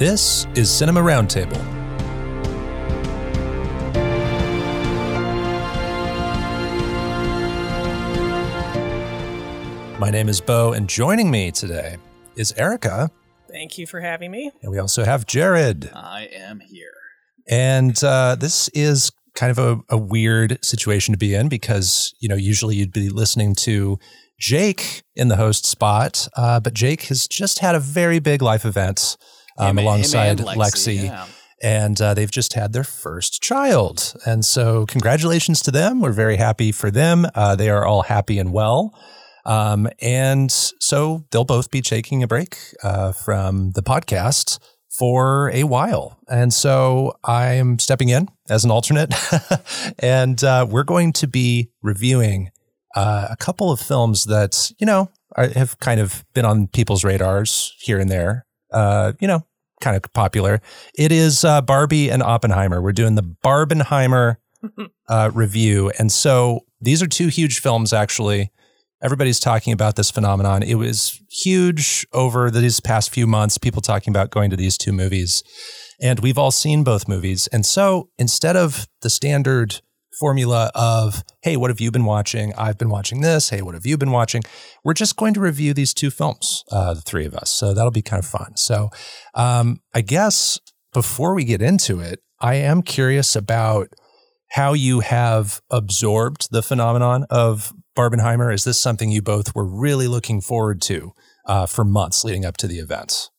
This is Cinema Roundtable. My name is Bo, and joining me today is Erica, Thank you for having me. and we also have Jared. I am here. And uh, this is kind of a, a weird situation to be in because, you know, usually you'd be listening to Jake in the host spot, uh, but Jake has just had a very big life event um, Him- him alongside and Lexi. yeah. And uh, they've just had their first child. And so, congratulations to them. We're very happy for them. Uh, they are all happy and well. Um, and so, they'll both be taking a break uh, from the podcast for a while. And so, I'm stepping in as an alternate. and uh, we're going to be reviewing uh, a couple of films that, you know, are, have kind of been on people's radars here and there. Uh, you know, kind of popular. It is uh, Barbie and Oppenheimer. We're doing the Barbenheimer uh, review. And so these are two huge films, actually. Everybody's talking about this phenomenon. It was huge over these past few months, people talking about going to these two movies. And we've all seen both movies. And so instead of the standard formula of, hey, what have you been watching? I've been watching this. Hey, what have you been watching? We're just going to review these two films, uh, the three of us. So that'll be kind of fun. So um, I guess before we get into it, I am curious about how you have absorbed the phenomenon of Barbenheimer. Is this something you both were really looking forward to uh, for months leading up to the event?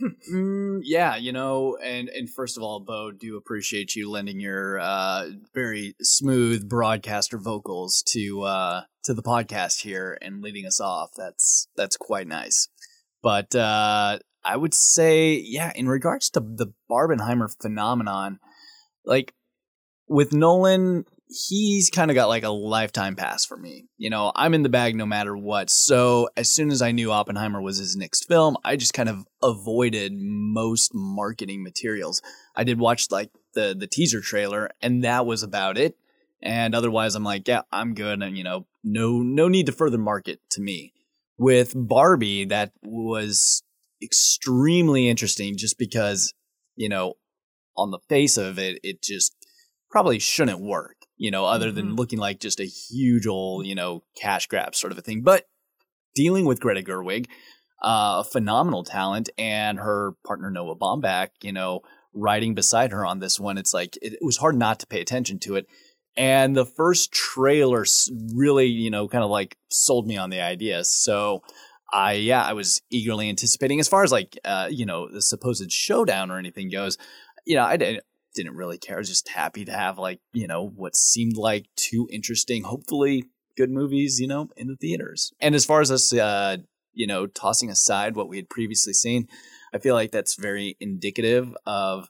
Mm, yeah, you know, and and first of all, Bo, do appreciate you lending your uh, very smooth broadcaster vocals to uh, to the podcast here and leading us off. That's that's quite nice. But uh, I would say, yeah, in regards to the Barbenheimer phenomenon, like with Nolan, he's kind of got like a lifetime pass for me. You know, I'm in the bag no matter what. So as soon as I knew Oppenheimer was his next film, I just kind of avoided most marketing materials. I did watch like the the teaser trailer, and that was about it. And otherwise, I'm like, yeah, I'm good, and you know, no no need to further market to me. With Barbie, that was extremely interesting, just because you know, on the face of it, it just probably shouldn't work you know, other than Mhm. looking like just a huge old, you know, cash grab sort of a thing. But dealing with Greta Gerwig, uh, a phenomenal talent, and her partner Noah Baumbach, you know, riding beside her on this one, it's like it, it was hard not to pay attention to it. And the first trailer really, you know, kind of like sold me on the idea. So I, yeah, I was eagerly anticipating. As far as like, uh, you know, the supposed showdown or anything goes, you know, I didn't didn't really care. I was just happy to have like, you know, what seemed like two interesting, hopefully good movies, you know, in the theaters. And as far as us uh, you know, tossing aside what we had previously seen, I feel like that's very indicative of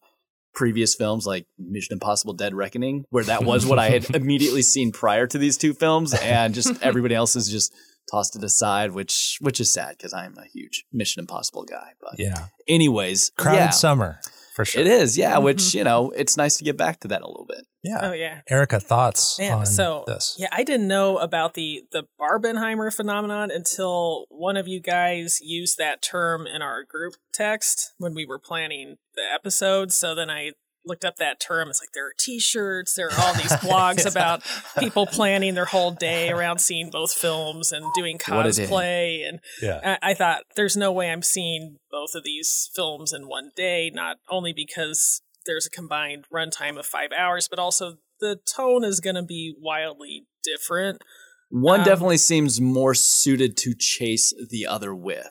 previous films like Mission Impossible Dead Reckoning, where that was what I had immediately seen prior to these two films, and just everybody else has just tossed it aside, which which is sad because I'm a huge Mission Impossible guy. But Yeah. anyways, Crowded yeah, summer, for sure. it is, yeah. Which Mhm. you know, it's nice to get back to that a little bit. Yeah. Oh yeah. Erica, thoughts Man, on so this? yeah, I didn't know about the the Barbenheimer phenomenon until one of you guys used that term in our group text when we were planning the episode. So then I looked up that term. It's like there are T-shirts, there are all these blogs about people planning their whole day around seeing both films and doing What a day. cosplay. And Yeah. I, I thought there's no way I'm seeing both of these films in one day. Not only because there's a combined runtime of five hours, but also the tone is going to be wildly different. One Um, definitely seems more suited to chase the other with.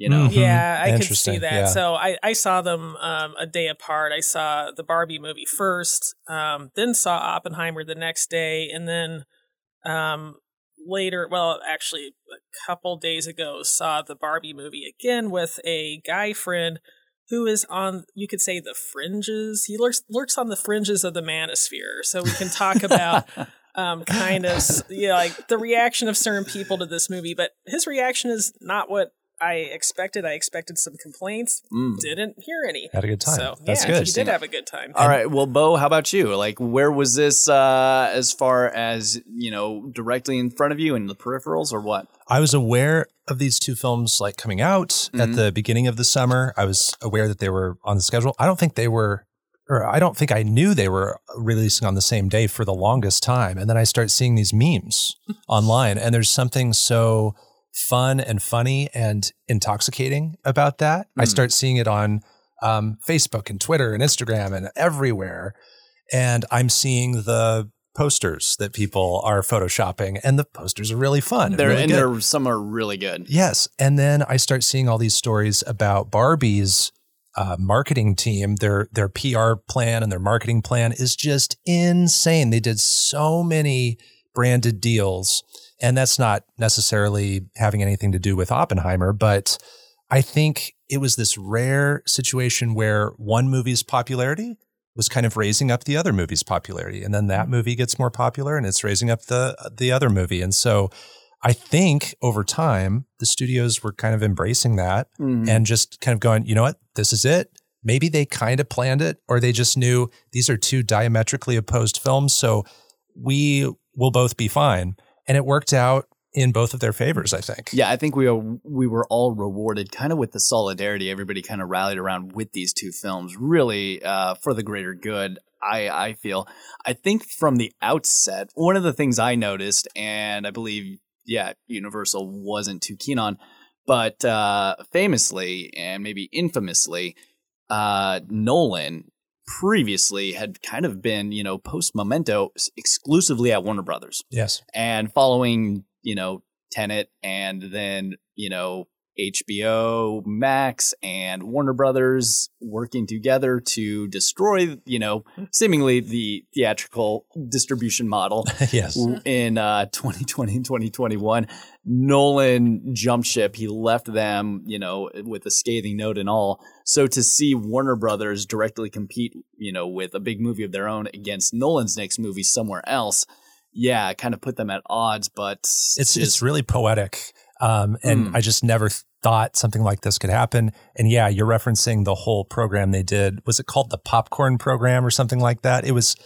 You know, Mhm. Yeah, I could see that. yeah. So I, I saw them um, a day apart. I saw the Barbie movie first, um, then saw Oppenheimer the next day, and then um, later, well, actually, a couple days ago, saw the Barbie movie again with a guy friend who is on, you could say, the fringes. He lurks lurks on the fringes of the manosphere, so we can talk about um, kind of yeah, like the reaction of certain people to this movie. But his reaction is not what I expected. I expected some complaints. Mm. Didn't hear any. Had a good time. So That's yeah, good. you did have a good time. All right. Well, Bo, how about you? Like, where was this uh, as far as, you know, directly in front of you and the peripherals or what? I was aware of these two films like coming out at Mhm. the beginning of the summer. I was aware that they were on the schedule. I don't think they were, or I don't think I knew they were releasing on the same day for the longest time. And then I start seeing these memes online, and there's something so fun and funny and intoxicating about that. I Mm. start seeing it on um, Facebook and Twitter and Instagram and everywhere. And I'm seeing the posters that people are photoshopping, and the posters are really fun. Really and good. there some are really good. Yes. And then I start seeing all these stories about Barbie's uh, marketing team. Their their PR plan and their marketing plan is just insane. They did so many branded deals. And that's not necessarily having anything to do with Oppenheimer, but I think it was this rare situation where one movie's popularity was kind of raising up the other movie's popularity. And then that movie gets more popular and it's raising up the the other movie. And so I think over time, the studios were kind of embracing that Mm. and just kind of going, you know what, this is it. Maybe they kind of planned it, or they just knew these are two diametrically opposed films. So we will both be fine. And it worked out in both of their favors, I think. Yeah, I think we were we were all rewarded kind of with the solidarity everybody kind of rallied around with these two films, really uh, for the greater good. I I feel. I think from the outset, one of the things I noticed, and I believe, yeah, Universal wasn't too keen on, but uh, famously and maybe infamously, uh, Nolan previously had kind of been, you know, post Memento exclusively at Warner Brothers Yes. and following you know Tenet and then you know HBO Max and Warner Brothers working together to destroy you know seemingly the theatrical distribution model yes. in uh 2020 and 2021 Nolan jumped ship he left them you know with a scathing note and all so to see Warner Brothers directly compete you know with a big movie of their own against Nolan's next movie somewhere else yeah, kind of put them at odds, but It's just- it's really poetic. Um, and Mm. I just never thought something like this could happen. And yeah, you're referencing the whole program they did. Was it called the popcorn program or something like that? It was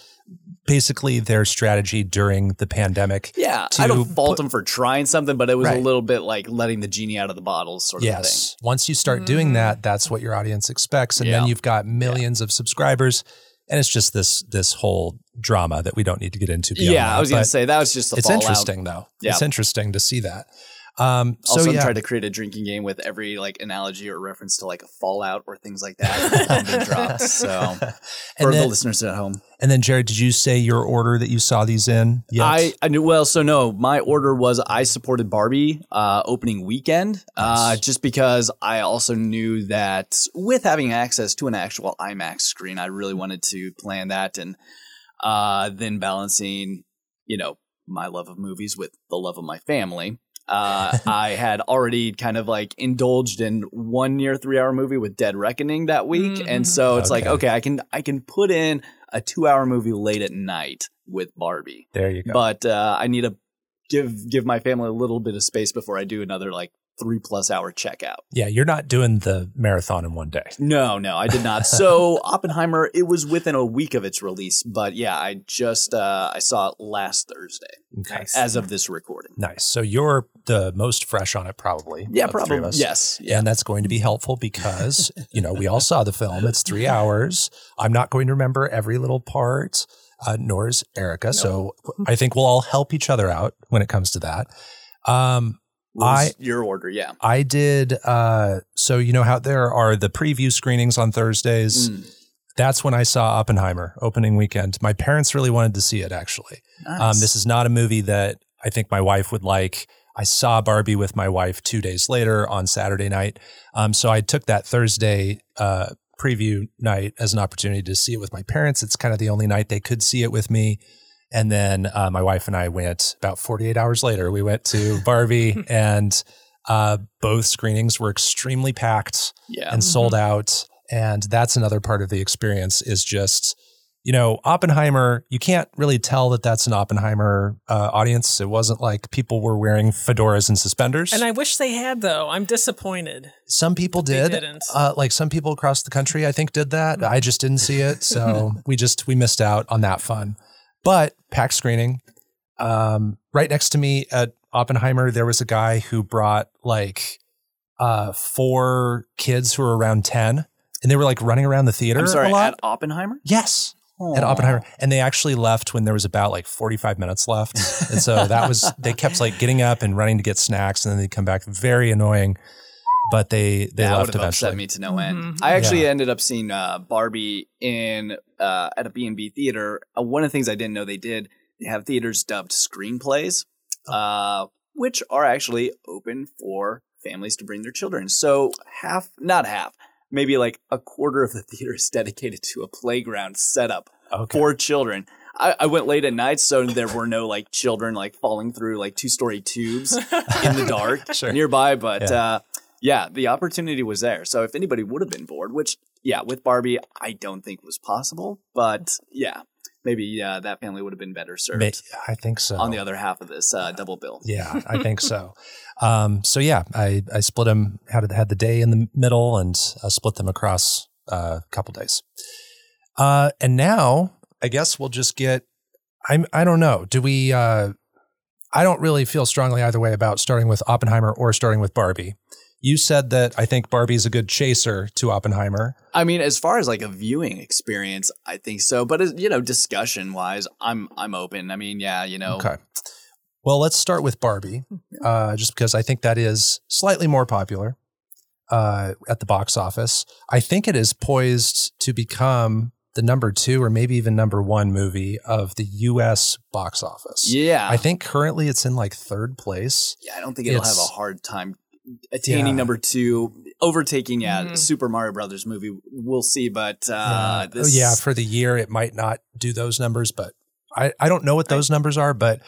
basically their strategy during the pandemic. yeah. to I don't fault put- them for trying something, but it was a little bit like letting the genie out of the bottle, sort of thing. Yes. Once you start doing Mhm. that, that's what your audience expects. And Yeah. then you've got millions of subscribers. And it's just this this whole drama that we don't need to get into. Yeah, that. I was going to say that was just the it's fallout. interesting though. Yeah. It's interesting to see that. Um, so Also, yeah, tried to create a drinking game with every like analogy or reference to like a Fallout or things like that being dropped. So for and the listeners at home, and then Jared, did you say your order that you saw these in? Yet? I, I knew well. So no, my order was I supported Barbie uh, opening weekend, uh, just because I also knew that with having access to an actual IMAX screen, I really wanted to plan that, and uh, then balancing, you know, my love of movies with the love of my family. Uh, I had already kind of like indulged in one near three hour movie with Dead Reckoning that week, and Mhm. so it's like Okay. okay, I can I can put in a two hour movie late at night with Barbie there you go. but uh, I need to give give my family a little bit of space before I do another like three plus hour checkout. yeah, you're not doing the marathon in one day. No, no, I did not. So Oppenheimer, it was within a week of its release, but yeah, I just uh, I saw it last Thursday Okay. Nice. as of this recording. Nice. So you're the most fresh on it, probably. Yeah, of the three probably. Yes. Yeah. And that's going to be helpful because, you know, we all saw the film. It's three hours. I'm not going to remember every little part, uh, nor is Erica. So I think we'll all help each other out when it comes to that. Um, I- your order, yeah. I did, uh, so you know how there are the preview screenings on Thursdays. Mm, That's when I saw Oppenheimer opening weekend. My parents really wanted to see it, actually. Um, this is not a movie that I think my wife would like. I saw Barbie with my wife two days later on Saturday night. Um, so I took that Thursday uh, preview night as an opportunity to see it with my parents. It's kind of the only night they could see it with me. And then uh, my wife and I went about 48 hours later. We went to Barbie, and uh, both screenings were extremely packed yeah. and sold out. And that's another part of the experience is just you know, Oppenheimer, you can't really tell that that's an Oppenheimer uh, audience. It wasn't like people were wearing fedoras and suspenders. And I wish they had, though. I'm disappointed. some people they did. didn't. Uh, like some people across the country, I think, did that. I just didn't see it. So we just, we missed out on that fun. But pack screening, um, right next to me at Oppenheimer, there was a guy who brought like uh, four kids who were around 10 and they were like running around the theater I'm sorry, a lot. at Oppenheimer? yes. At Oppenheimer, and they actually left when there was about like 45 minutes left, and so that was they kept like getting up and running to get snacks, and then they'd come back. Very annoying, but they they that left would have eventually. upset me to no end. Mhm. I actually Yeah. ended up seeing uh, Barbie in uh, at a B&B theater. Uh, one of the things I didn't know they did, they have theaters dubbed screenplays, Oh. uh, which are actually open for families to bring their children. So half, not half, maybe like a quarter of the theater is dedicated to a playground setup Okay. for children. I, I went late at night, so there were no like children like falling through like two story tubes in the dark Sure. nearby. But Yeah. Yeah, the opportunity was there. So if anybody would have been bored, which yeah, with Barbie, I don't think was possible. But yeah, maybe uh, that family would have been better served I think so. on the other half of this uh, double bill. Yeah, I think so. Um, so yeah, I, I split them, had, had the day in the middle and uh, split them across uh, a couple days. Uh, and now I guess we'll just get, I'm, I don't know. Do we, uh, I don't really feel strongly either way about starting with Oppenheimer or starting with Barbie. You said that I think Barbie's a good chaser to Oppenheimer. I mean, as far as like a viewing experience, I think so. But as, you know, discussion wise, I'm I'm open. I mean, yeah, you know, Okay. Well, let's start with Barbie, uh, just because I think that is slightly more popular uh, at the box office. I think it is poised to become the number two or maybe even number one movie of the U.S. box office. yeah, I think currently it's in like third place. Yeah, I don't think it'll have a hard time attaining Yeah. number two, overtaking yeah, Mhm. Super Mario Brothers movie. We'll see, but uh, yeah. Oh, this, yeah, for the year it might not do those numbers, but I, I don't know what those numbers are, but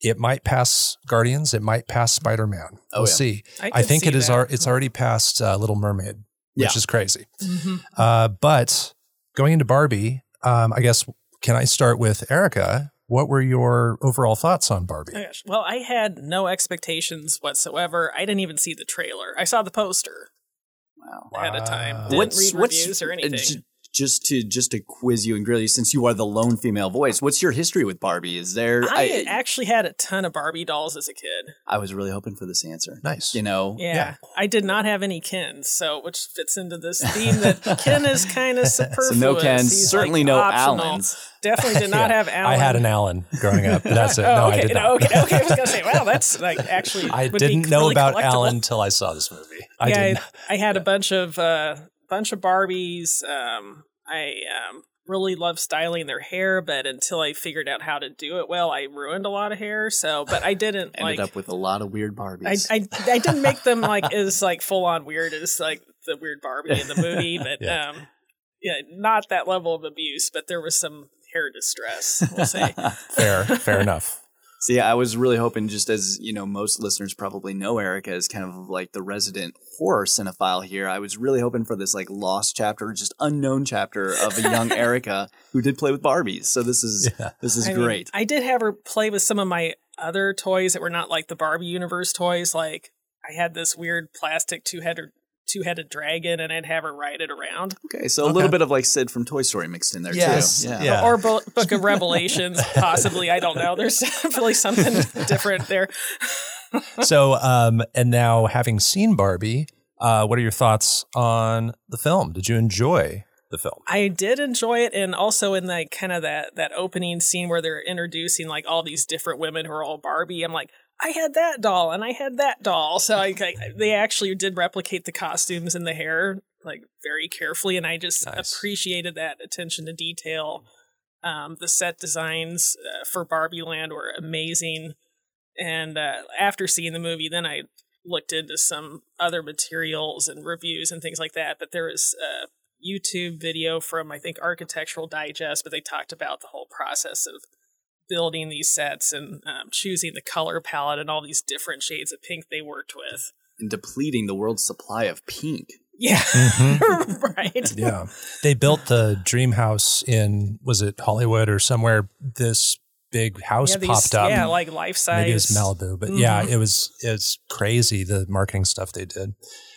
it might pass Guardians. It might pass Spider Man. Oh, we'll yeah. see. I, I think see it is. that. Ar- it's already past uh, Little Mermaid, which Yeah. is crazy. Mhm. Uh, but going into Barbie, um, I guess can I start with Erica? What were your overall thoughts on Barbie? Oh, gosh. Well, I had no expectations whatsoever. I didn't even see the trailer. I saw the poster Wow. ahead of time. Wow. Didn't read reviews or uh, anything. J- just to just to quiz you and grill you, since you are the lone female voice, what's your history with Barbie? Is there? I, I, actually had a ton of Barbie dolls as a kid. I was really hoping for this answer. Nice. You know, Yeah, Yeah. I did not have any Kens, so which fits into this theme that Ken is kind of so superfluous. no Kens, He's, certainly like, no optional. Allens. Definitely did not Yeah. have Allen. I had an Allen growing up. That's it. Oh, no, okay, I did not. okay, okay. I was gonna say, wow, that's like actually. I would didn't know really about collectible. Allen until I saw this movie. I yeah, didn't. I, I had a bunch of uh, bunch of Barbies. Um, I um, really love styling their hair, but until I figured out how to do it well, I ruined a lot of hair. So, but I didn't Ended like. up with a lot of weird I, Barbies. I I didn't make them like as like full on weird as like the weird Barbie in the movie, but Yeah. um, yeah, not that level of abuse, but there was some hair distress. We'll say. Fair, fair enough. See, I was really hoping, just as you know, most listeners probably know Erica is kind of like the resident horror cinephile here. I was really hoping for this like lost chapter, just unknown chapter of a young Erica who did play with Barbies. So this is Yeah. this is I mean, great. I did have her play with some of my other toys that were not like the Barbie universe toys. Like I had this weird plastic two headed two headed dragon, and I'd have her ride it around. okay, so a Okay. little bit of like Sid from Toy Story mixed in there Yes, too. yeah. Or Bo- Book of Revelations, possibly. I don't know. There's definitely something different there. So, um, and now having seen Barbie, uh, what are your thoughts on the film? Did you enjoy the film? I did enjoy it, and also in like kind of that that opening scene where they're introducing like all these different women who are all Barbie. I'm like, I had that doll, and I had that doll. So I, I- they actually did replicate the costumes and the hair like very carefully, and I just Nice. appreciated that attention to detail. Um, the set designs uh, for Barbie Land were amazing, and uh, after seeing the movie, then I looked into some other materials and reviews and things like that. But there was a YouTube video from I think Architectural Digest, but they talked about the whole process of building these sets and um, choosing the color palette and all these different shades of pink they worked with. And depleting the world's supply of pink. Yeah. Mhm. right. Yeah. They built the dream house in, was it Hollywood or somewhere? This big house Yeah, these- popped up. Yeah, like life size. Maybe it was Malibu, but yeah, Mhm. it was it's crazy the marketing stuff they did.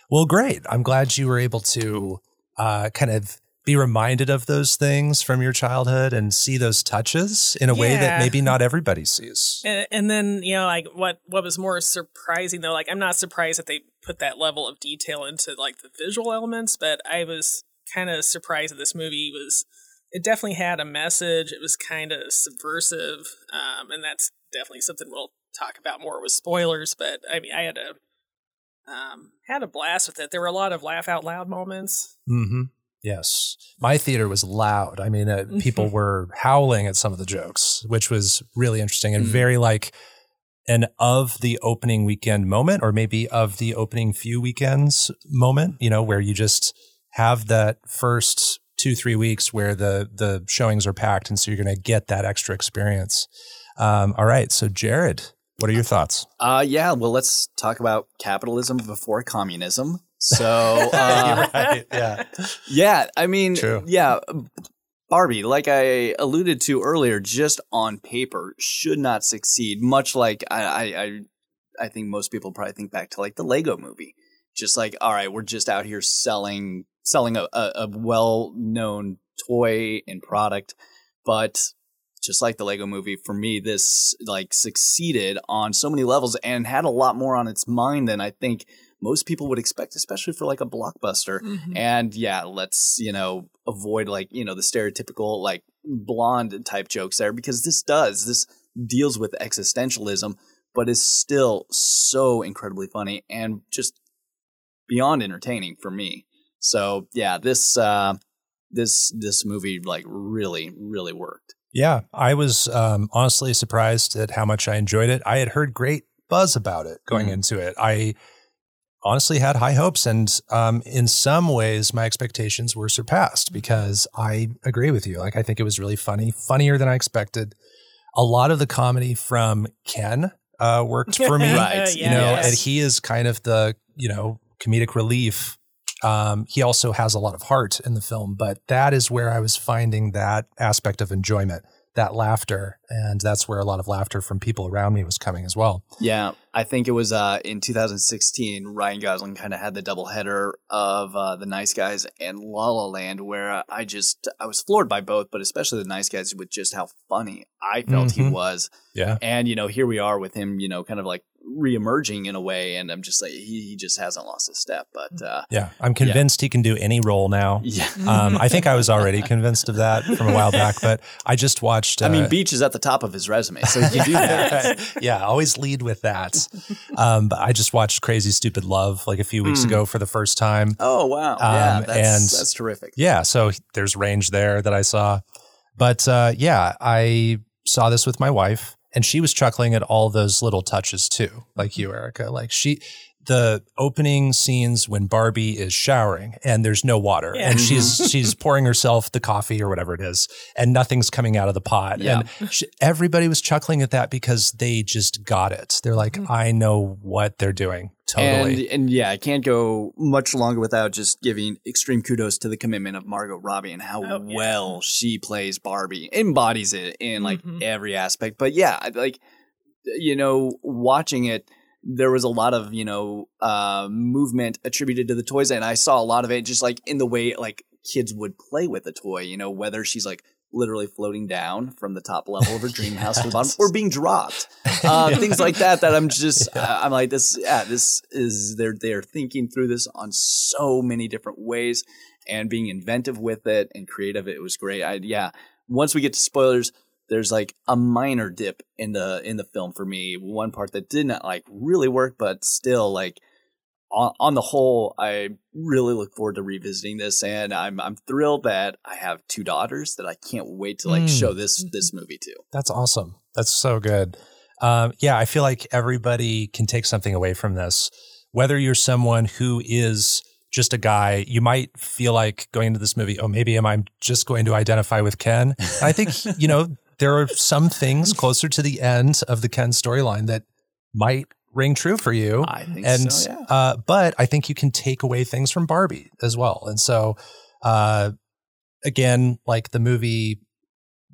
Well, great. I'm glad you were able to uh, kind of be reminded of those things from your childhood and see those touches in a way that maybe not everybody sees. And, and then you know, like what what was more surprising though, like I'm not surprised that they put that level of detail into like the visual elements, but I was kind of surprised that this movie was. It definitely had a message. It was kind of subversive, um, and that's definitely something we'll talk about more with spoilers. But I mean, I had a um, had a blast with it. There were a lot of laugh out loud moments. hmm Yes, my theater was loud. I mean, uh, people Mhm. were howling at some of the jokes, which was really interesting and Mm. very like an of the opening weekend moment, or maybe of the opening few weekends moment. You know, where you just have that first two three weeks where the the showings are packed, and so you're going to get that extra experience. Um, all right, so Jared, what are your thoughts? Uh, yeah. Well, let's talk about capitalism before communism. So, uh, right, yeah. yeah, I mean, True. yeah, Barbie, like I alluded to earlier, just on paper should not succeed. Much like I, I, I, I think most people probably think back to like the Lego Movie. Just like, all right, we're just out here selling selling a, a, a well known toy and product, but just like the Lego Movie, for me, this like succeeded on so many levels and had a lot more on its mind than I think most people would expect, especially for like a blockbuster. Mm-hmm. And yeah, let's, you know, avoid like, you know, the stereotypical like blonde type jokes there because this does, this deals with existentialism, but is still so incredibly funny and just beyond entertaining for me. So yeah, this, uh, this, this movie like really, really worked. Yeah, I was um, honestly surprised at how much I enjoyed it. I had heard great buzz about it going Mhm. into it. I honestly had high hopes, and um, in some ways, my expectations were surpassed because I agree with you. Like, I think it was really funny, funnier than I expected. A lot of the comedy from Ken uh, worked for me. Right. You know, yes. and he is kind of the you know comedic relief. Um, he also has a lot of heart in the film, but that is where I was finding that aspect of enjoyment, that laughter, and that's where a lot of laughter from people around me was coming as well. Yeah, I think it was uh, in 2016. Ryan Gosling kind of had the doubleheader of uh, The Nice Guys and La La Land, where uh, I just I was floored by both, but especially The Nice Guys with just how funny I felt he Mhm. was. Yeah, And you know, here we are with him, you know, kind of like reemerging in a way, and I'm just like he, he just hasn't lost a step. But uh, yeah. I'm convinced he can do any role now. yeah, Um, I think I was already convinced of that from a while back, but I just watched. I mean, uh, Beach is at the top of his resume, so can do that. yeah, always lead with that. Um, but I just watched Crazy Stupid Love like a few weeks Mm. ago for the first time. Oh wow, yeah, Um, that's and- that's terrific. Yeah, so there's range there that I saw. But uh, yeah, I saw this with my wife, and she was chuckling at all those little touches too, like you, Erica. Like she, the opening scenes when Barbie is showering and there's no water, Yeah. and she's she's pouring herself the coffee or whatever it is, and nothing's coming out of the pot. Yeah. And she, everybody was chuckling at that because they just got it. They're like, Mhm. I know what they're doing. Totally. And, and yeah, I can't go much longer without just giving extreme kudos to the commitment of Margot Robbie and how Oh, yeah. well she plays Barbie, embodies it in like Mhm. every aspect. But yeah, like you know, watching it, there was a lot of you know uh, movement attributed to the toys, and I saw a lot of it just like in the way like kids would play with a toy. You know, whether she's like literally floating down from the top level of her dream house to the bottom or being dropped uh, Yeah. things like that that i'm just Yeah. uh, i'm like this yeah this is they're they're thinking through this on so many different ways and being inventive with it and creative it was great i yeah once we get to spoilers there's like a minor dip in the in the film for me one part that did not like really work but still like on, on the whole i really look forward to revisiting this and i'm i'm thrilled that i have two daughters that i can't wait to like Mm. show this this movie to That's awesome. That's so good. Um, yeah, I feel like everybody can take something away from this. Whether you're someone who is just a guy, you might feel like going into this movie, oh, maybe am I just going to identify with Ken? And I think, you know, there are some things closer to the end of the Ken storyline that might ring true for you. I think and so. Yeah. uh, but I think you can take away things from Barbie as well. And so, uh, again, like the movie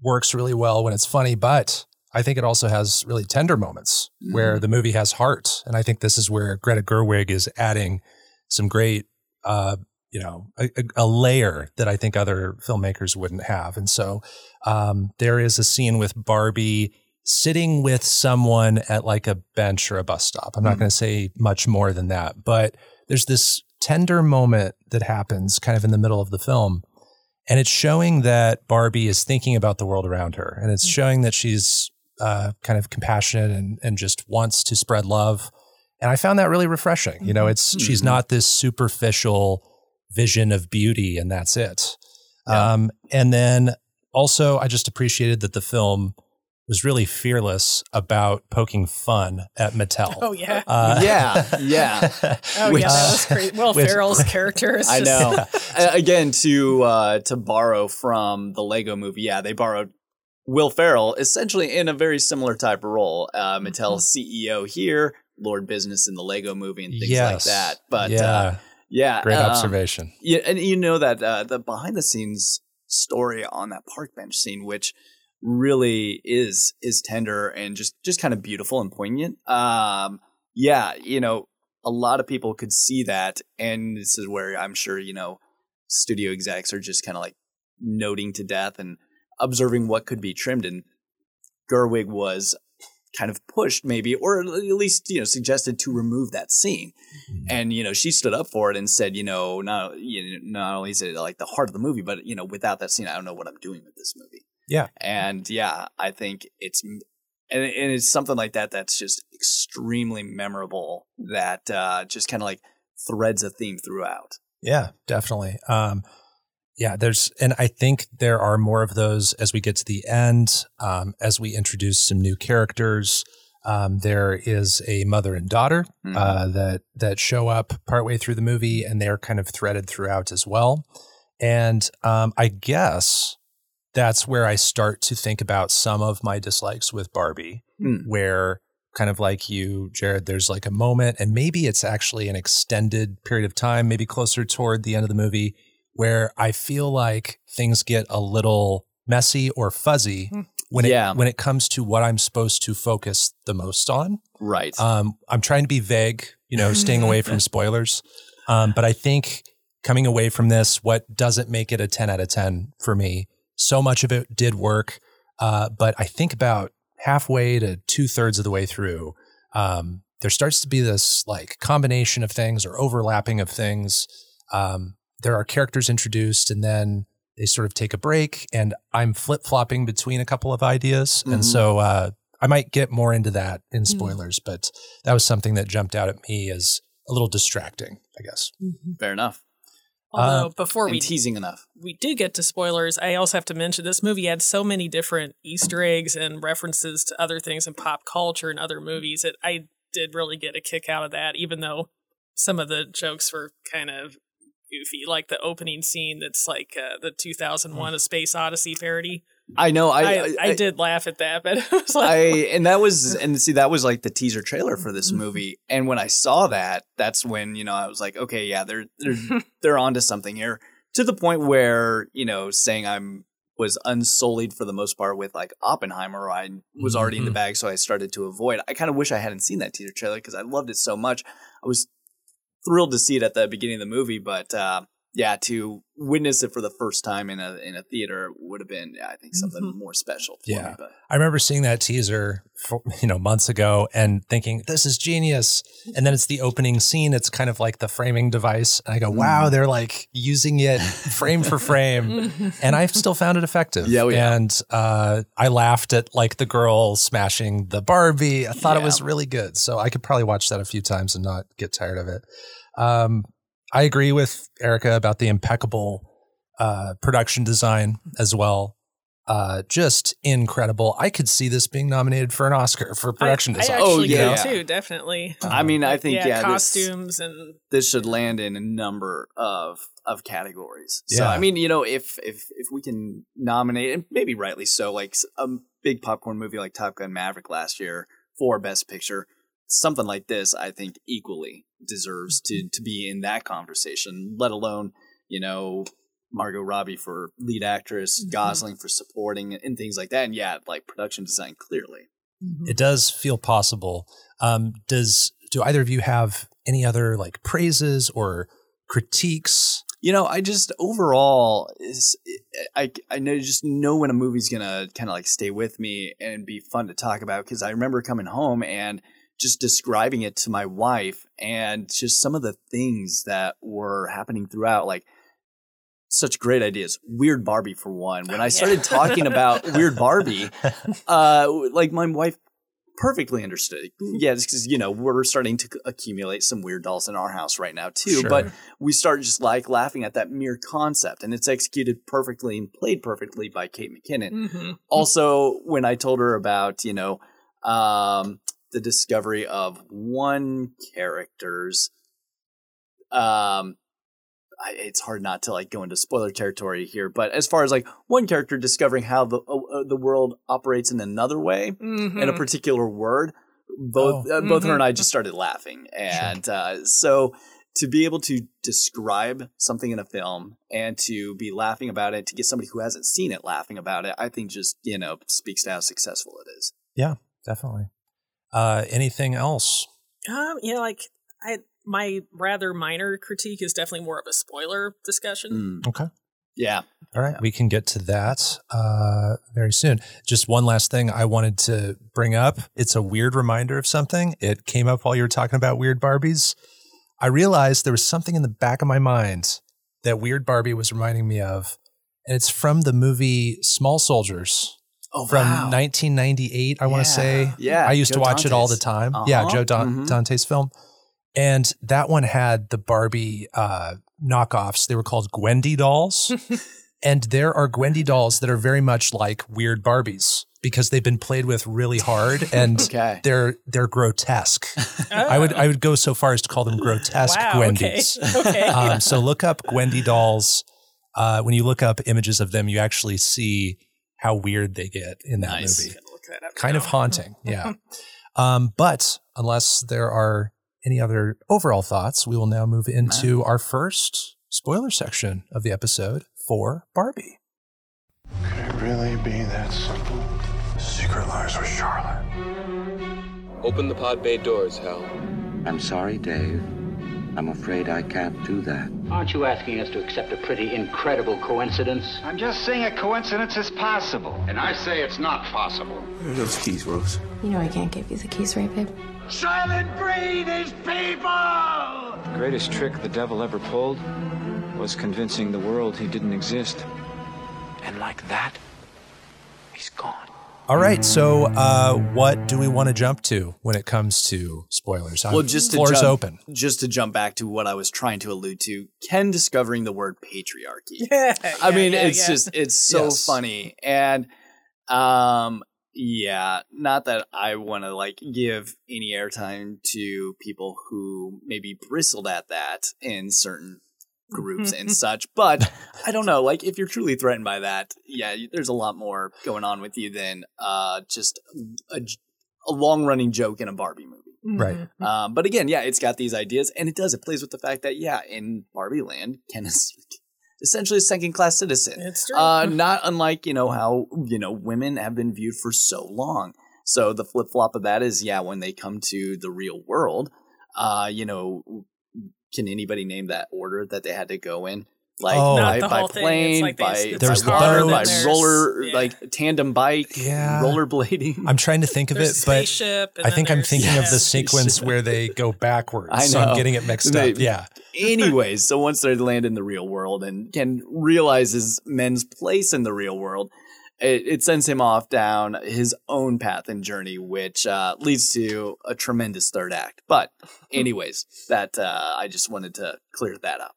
works really well when it's funny, but I think it also has really tender moments where Mhm. the movie has heart. And I think this is where Greta Gerwig is adding some great, uh, you know, a, a- a layer that I think other filmmakers wouldn't have. And so um, there is a scene with Barbie sitting with someone at like a bench or a bus stop. I'm not Mhm. going to say much more than that, but there's this tender moment that happens kind of in the middle of the film. And it's showing that Barbie is thinking about the world around her. And it's showing that she's uh, kind of compassionate and, and just wants to spread love. And I found that really refreshing. You know, it's she's Mhm. not this superficial vision of beauty and that's it. Yeah. Um, and then also, I just appreciated that the film was really fearless about poking fun at Mattel. Oh yeah. Uh, Yeah, yeah. Oh which- yeah, that was crazy. Will which- Ferrell's character is I just know. Uh, Again, to uh, to borrow from the Lego Movie, yeah, they borrowed Will Ferrell essentially in a very similar type of role. Uh, Mattel CEO here, Lord Business in the Lego Movie, and things like that. But yeah, uh, yeah, great um, observation. Yeah, and you know that uh, the behind the scenes story on that park bench scene, which really is is tender and just just kind of beautiful and poignant. Um, yeah, you know, a lot of people could see that, and this is where I'm sure you know studio execs are just kind of like noting to death and observing what could be trimmed. And Gerwig was kind of pushed, maybe, or at least you know suggested to remove that scene. And you know, she stood up for it and said, you know, not you know, not only is it like the heart of the movie, but you know, without that scene, I don't know what I'm doing with this movie. Yeah. And yeah, I think it's and, and it's something like that that's just extremely memorable. That uh, just kind of like threads a theme throughout. Yeah, definitely. Um, yeah, there's, and I think there are more of those as we get to the end, um, as we introduce some new characters. Um, there is a mother and daughter Mhm. uh, that that show up partway through the movie, and they're kind of threaded throughout as well. And um, I guess that's where I start to think about some of my dislikes with Barbie, Hmm. where kind of like you, Jared, there's like a moment, and maybe it's actually an extended period of time, maybe closer toward the end of the movie, where I feel like things get a little messy or fuzzy Hmm. when it Yeah. when it comes to what I'm supposed to focus the most on. Right. Um, I'm trying to be vague, you know, staying away from spoilers. Um, but I think coming away from this, what doesn't make it a 10 out of 10 for me, so much of it did work. Uh, but I think about halfway to two thirds of the way through, um, there starts to be this like combination of things or overlapping of things. Um, there are characters introduced and then they sort of take a break and I'm flip flopping between a couple of ideas. Mhm. And so, uh, I might get more into that in Mhm. spoilers, but that was something that jumped out at me as a little distracting, I guess. Fair enough. Although Uh, before we teasing enough. we do get to spoilers, I also have to mention this movie had so many different Easter eggs and references to other things in pop culture and other movies that I did really get a kick out of that, even though some of the jokes were kind of goofy, like the opening scene that's like uh, the 2001 A Space Odyssey parody. I know. I I, I, did laugh at that, but it was like, I and that was and see that was like the teaser trailer for this movie. And when I saw that, that's when you know I was like, okay, yeah, they're they're they're onto something here. To the point where you know saying I'm was unsullied for the most part with like Oppenheimer. I was already in the Mhm. bag, so I started to avoid. I kind of wish I hadn't seen that teaser trailer because I loved it so much. I was thrilled to see it at the beginning of the movie, but uh, yeah, to witness it for the first time in a in a theater would have been, I think, something Mhm. more special. For Yeah. me, but. I remember seeing that teaser, for, you know, months ago and thinking, this is genius. And then it's the opening scene. It's kind of like the framing device. And I go, wow, they're like using it frame for frame. and I still found it effective. Yeah, we- and uh, I laughed at like the girl smashing the Barbie. I thought it was really good. So I could probably watch that a few times and not get tired of it. Um, I agree with Erica about the impeccable uh, production design as well. Uh, just incredible. I could see this being nominated for an Oscar for production I, design. I actually Oh, yeah. could too, definitely. I mean, I think yeah, yeah, this- costumes and this should land in a number of of categories. So Yeah. I mean, you know, if if if we can nominate and maybe rightly so, like a big popcorn movie like Top Gun Maverick last year for Best Picture, something like this, I think, equally deserves to to be in that conversation. Let alone, you know, Margot Robbie for lead actress, Mhm. Gosling for supporting, and things like that. And yeah, like production design, clearly. Mhm. It does feel possible. Um, does do either of you have any other like praises or critiques? You know, I just overall is I I know just know when a movie's gonna kind of like stay with me and be fun to talk about because I remember coming home and just describing it to my wife and just some of the things that were happening throughout like such great ideas weird barbie for one when Oh, i yeah. started talking about weird barbie uh like my wife perfectly understood yeah because you know we're starting to accumulate some weird dolls in our house right now too Sure. but we start just like laughing at that mere concept and it's executed perfectly and played perfectly by kate mckinnon Mhm. also when i told her about you know um the discovery of one character's um I, it's hard not to like go into spoiler territory here but as far as like one character discovering how the uh, uh, the world operates in another way Mhm. in a particular word both Oh. uh, both her and I just started laughing and uh, so to be able to describe something in a film and to be laughing about it to get somebody who hasn't seen it laughing about it I think just you know speaks to how successful it is Yeah, Definitely. Uh, anything else? Um, you know, like I my rather minor critique is definitely more of a spoiler discussion. Mm. Okay. yeah All right, we can get to that uh, very soon. Just one last thing I wanted to bring up. It's a weird reminder of something. It came up while you were talking about Weird Barbies. I realized there was something in the back of my mind that Weird Barbie was reminding me of, and it's from the movie Small Soldiers oh from wow. 1998. I want to say. yeah I used Joe to watch it all the time. Yeah, Uh-huh. Joe Don- Mhm. Dante's film. And that one had the Barbie uh, knockoffs. They were called Gwendy dolls. and there are Gwendy dolls that are very much like weird Barbies because they've been played with really hard and okay they're they're grotesque. I would I would go so far as to call them grotesque wow, Gwendys. Okay. okay. Um, so look up Gwendy dolls. Uh, when you look up images of them, you actually see how weird they get in that Nice. movie that up kind of haunting. Yeah. um, but unless there are any other overall thoughts, we will now move into our first spoiler section of the episode for Barbie. Could it really be that simple? Secret lies with Charlotte. Open the pod bay doors, Hal. I'm sorry, Dave. I'm afraid I can't do that. Aren't you asking us to accept a pretty incredible coincidence? I'm just saying a coincidence is possible. And I say it's not possible. Where are those keys, Rose? You know I can't give you the keys, right, babe? Soylent Green is people! The greatest trick the devil ever pulled was convincing the world he didn't exist. And like that, he's gone. All right. So, uh, what do we want to jump to when it comes to spoilers? well just to floor's jump, open. just to jump back to what I was trying to allude to Ken discovering the word patriarchy Yeah, I yeah, mean, yeah, it's yeah. just it's so Yes. funny, and um, yeah, not that I want to like give any airtime to people who maybe bristled at that in certain groups and such, but I don't know. Like, if you're truly threatened by that, yeah, there's a lot more going on with you than uh just a, a long running joke in a Barbie movie. Right. Um, but again, yeah, it's got these ideas, and it does. It plays with the fact that yeah, in Barbie Land, Ken is essentially a second class citizen. It's true. Uh, not unlike you know how you know women have been viewed for so long. So the flip flop of that is yeah, when they come to the real world, uh, you know, can anybody name that order that they had to go in? Like Oh. by, Not the by whole thing. It's plane, like by, it's There's by the water, by roller, yeah. like tandem bike, Yeah. rollerblading. I'm trying to think of There's it, but I think I'm there's- thinking of the sequence where they go backwards. I So I'm getting it mixed They- up. Yeah. Anyways, so once they land in the real world and Ken realizes men's place in the real world, it, it sends him off down his own path and journey, which uh, leads to a tremendous third act. But, anyways, that uh, I just wanted to clear that up.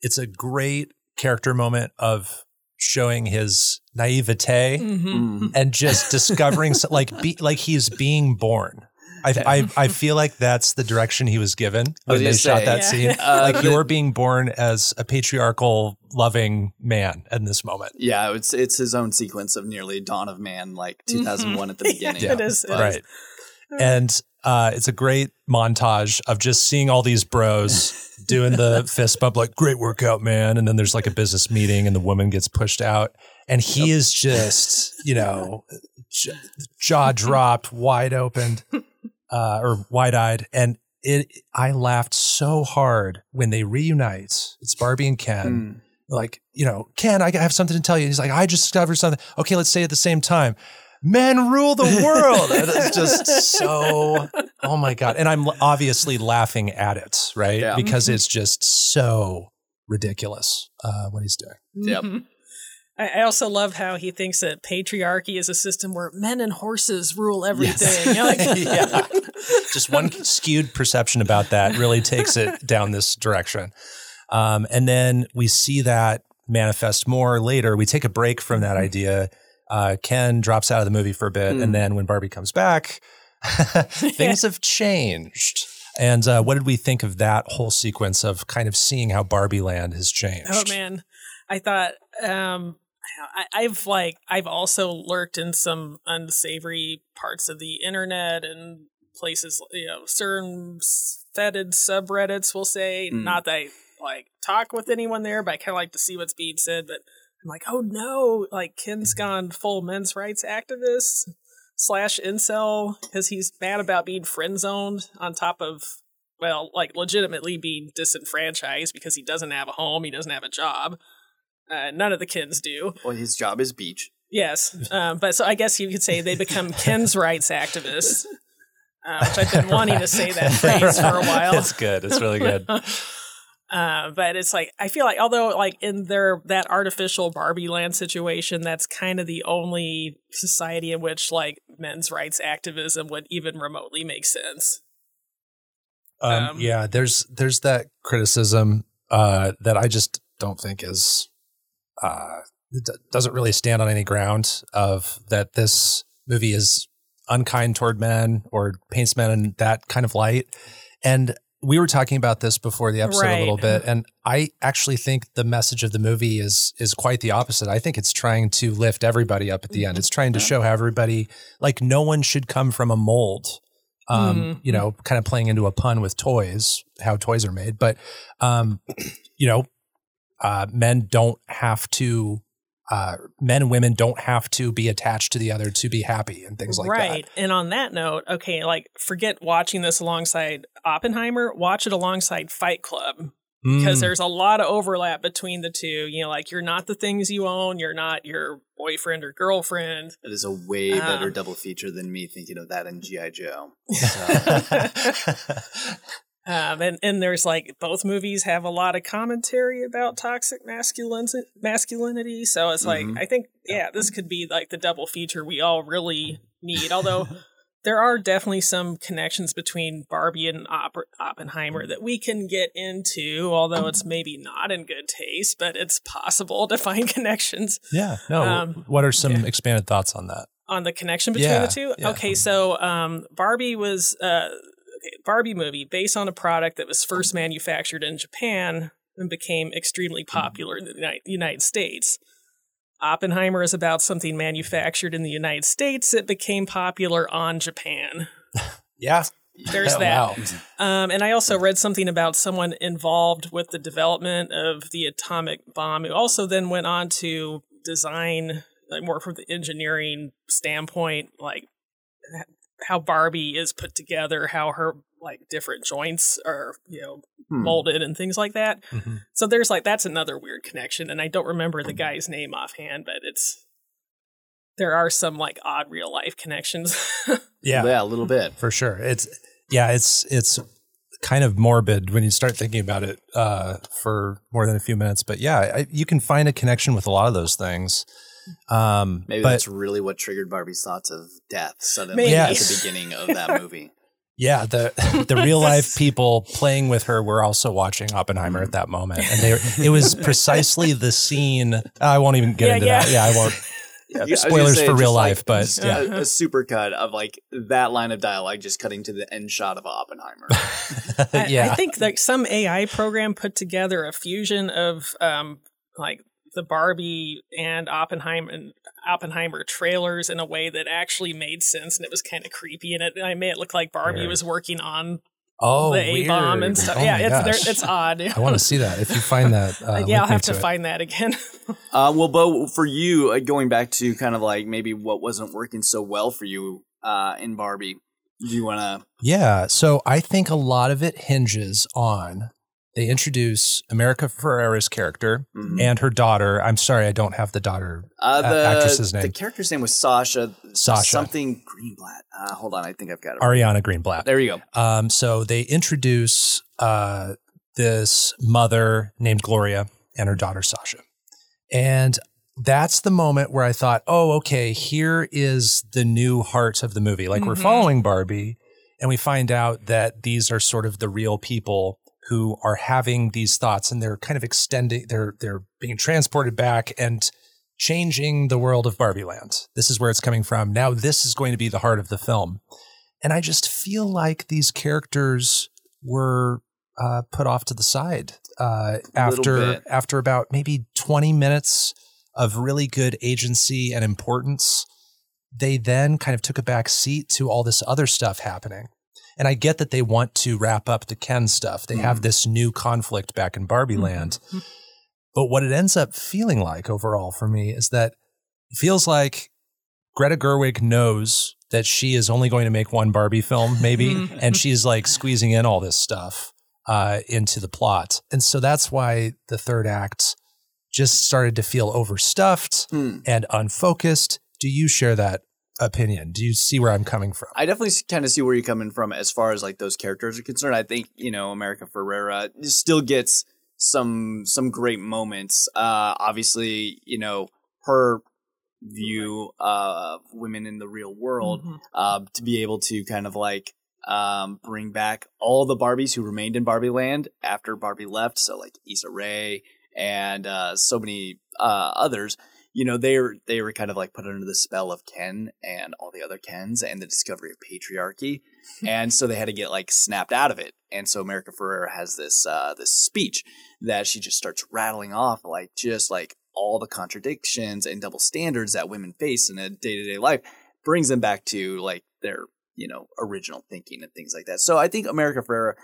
It's a great character moment of showing his naivete Mhm. Mm. and just discovering so- like be, like he's being born. I, I I feel like that's the direction he was given when they gonna shot that Yeah. scene. Uh, like you're being born as a patriarchal, loving man in this moment. Yeah, it's it's his own sequence of nearly Dawn of Man, like 2001 at the beginning. Yeah, it is, But- right. and uh, it's a great montage of just seeing all these bros doing the fist bump, like "Great workout, man!" And then there's like a business meeting, and the woman gets pushed out, and he yep. is just, you know, j- jaw dropped, wide open, uh, or wide eyed, and it. I laughed so hard when they reunite. It's Barbie and Ken. Mm. Like, you know, Ken, I have something to tell you. He's like, I just discovered something. Okay, let's say at the same time men rule the world. it's just so, oh my God. And I'm obviously laughing at it, right? Yeah. Because mm-hmm. it's just so ridiculous uh, what he's doing. Yep. I also love how he thinks that patriarchy is a system where men and horses rule everything. Yes. yeah. Just one skewed perception about that really takes it down this direction. Um, and then we see that manifest more later. We take a break from that mm-hmm. idea uh, Ken drops out of the movie for a bit, mm. and then when Barbie comes back, things have changed. And uh, what did we think of that whole sequence of kind of seeing how Barbie Land has changed? Oh man, I thought um, I, have like I've also lurked in some unsavory parts of the internet and places, you know, certain fetid subreddits. We'll say mm. not that I like talk with anyone there, but I kind of like to see what's being said. But I'm like, oh no, like Ken's gone full men's rights activist slash incel because he's mad about being friend zoned on top of, well, like legitimately being disenfranchised because he doesn't have a home, he doesn't have a job. Uh, none of the Kens do. Well, his job is beach. Yes, um, but so I guess you could say they become Ken's rights activists, uh, which I've been wanting to say that phrase for a while. It's good. It's really good. Uh, but it's like I feel like although like in their that artificial Barbie land situation, that's kind of the only society in which like men's rights activism would even remotely make sense. Um, um, yeah, there's there's that criticism uh, that I just don't think is uh, doesn't really stand on any ground of that this movie is unkind toward men or paints men in that kind of light. And we were talking about this before the episode right. a little bit and i actually think the message of the movie is is quite the opposite i think it's trying to lift everybody up at the end it's trying to show how everybody like no one should come from a mold um mm-hmm. you know kind of playing into a pun with toys how toys are made but um you know uh men don't have to uh, men and women don't have to be attached to the other to be happy and things like right. that. Right. And on that note, okay, like forget watching this alongside Oppenheimer, watch it alongside Fight Club. Because mm. there's a lot of overlap between the two. You know, like you're not the things you own, you're not your boyfriend or girlfriend. It is a way better um, double feature than me thinking of that in G.I. Joe. So. Um, and, and there's like both movies have a lot of commentary about toxic masculinity, masculinity. So it's like, mm-hmm. I think, yeah, this could be like the double feature we all really need. Although there are definitely some connections between Barbie and Oppenheimer that we can get into, although it's maybe not in good taste, but it's possible to find connections. Yeah. No. Um, what are some yeah. expanded thoughts on that? On the connection between yeah, the two? Yeah. Okay. So um, Barbie was. Uh, Barbie movie based on a product that was first manufactured in Japan and became extremely popular in the United States. Oppenheimer is about something manufactured in the United States that became popular on Japan. yeah. There's that. Wow. Um, and I also read something about someone involved with the development of the atomic bomb who also then went on to design, like more from the engineering standpoint, like how Barbie is put together, how her like different joints are, you know, hmm. molded and things like that. Mm-hmm. So there's like that's another weird connection and I don't remember the guy's name offhand, but it's there are some like odd real life connections. yeah. Yeah, a little bit. For sure. It's yeah, it's it's kind of morbid when you start thinking about it uh, for more than a few minutes. But yeah, I, you can find a connection with a lot of those things. Um, Maybe but, that's really what triggered Barbie's thoughts of death suddenly yes. at the beginning of that movie. Yeah, the the real life people playing with her were also watching Oppenheimer at that moment, and they it was precisely the scene. I won't even get yeah, into yeah. that. Yeah, I won't. Yeah, spoilers say, for real life, like, but yeah. a, a super cut of like that line of dialogue just cutting to the end shot of Oppenheimer. I, yeah, I think like some AI program put together a fusion of um, like the Barbie and Oppenheimer and Oppenheimer trailers in a way that actually made sense and it was kind of creepy and it I made it look like Barbie Weird. was working on Oh, the A bomb and stuff. Oh yeah, it's there, it's odd. I want to see that. If you find that, uh, yeah, I'll have to it. find that again. Uh, well, Beau, for you, uh, going back to kind of like maybe what wasn't working so well for you uh, in Barbie, do you want to? Yeah. So I think a lot of it hinges on they introduce America Ferrera's character Mhm. and her daughter. I'm sorry, I don't have the daughter Uh, a- the actress's name. the character's name was Sasha. Sasha. something Greenblatt. Uh, hold on, I think I've got it. Ariana Greenblatt. There you go. Um, so they introduce uh, this mother named Gloria and her daughter Sasha. And that's the moment where I thought, oh, okay, here is the new heart of the movie. Like we're Mhm. following Barbie and we find out that these are sort of the real people who are having these thoughts and they're kind of extending, they're, they're being transported back and changing the world of Barbie land. This is where it's coming from. Now, this is going to be the heart of the film. And I just feel like these characters were uh, put off to the side uh, after after about maybe 20 minutes of really good agency and importance. They then kind of took a back seat to all this other stuff happening. And I get that they want to wrap up the Ken stuff. They have this new conflict back in Barbie land. But what it ends up feeling like overall for me is that it feels like Greta Gerwig knows that she is only going to make one Barbie film, maybe, and she's like squeezing in all this stuff uh, into the plot. And so that's why the third act just started to feel overstuffed Hmm. and unfocused. Do you share that opinion? Do you see where I'm coming from? I definitely kind of see where you're coming from as far as like those characters are concerned. I think you know America Ferrera still gets some some great moments. Uh, obviously, you know her view of women in the real world Mhm. uh, to be able to kind of like um, bring back all the Barbies who remained in Barbie Land after Barbie left. So like Issa Rae and uh, so many uh, others. You know, they were they were kind of like put under the spell of Ken and all the other Kens and the discovery of patriarchy, and so they had to get like snapped out of it. And so America Ferrera has this uh, this speech that she just starts rattling off like just like all the contradictions and double standards that women face in a day to day life, brings them back to like their you know original thinking and things like that. So I think America Ferrera,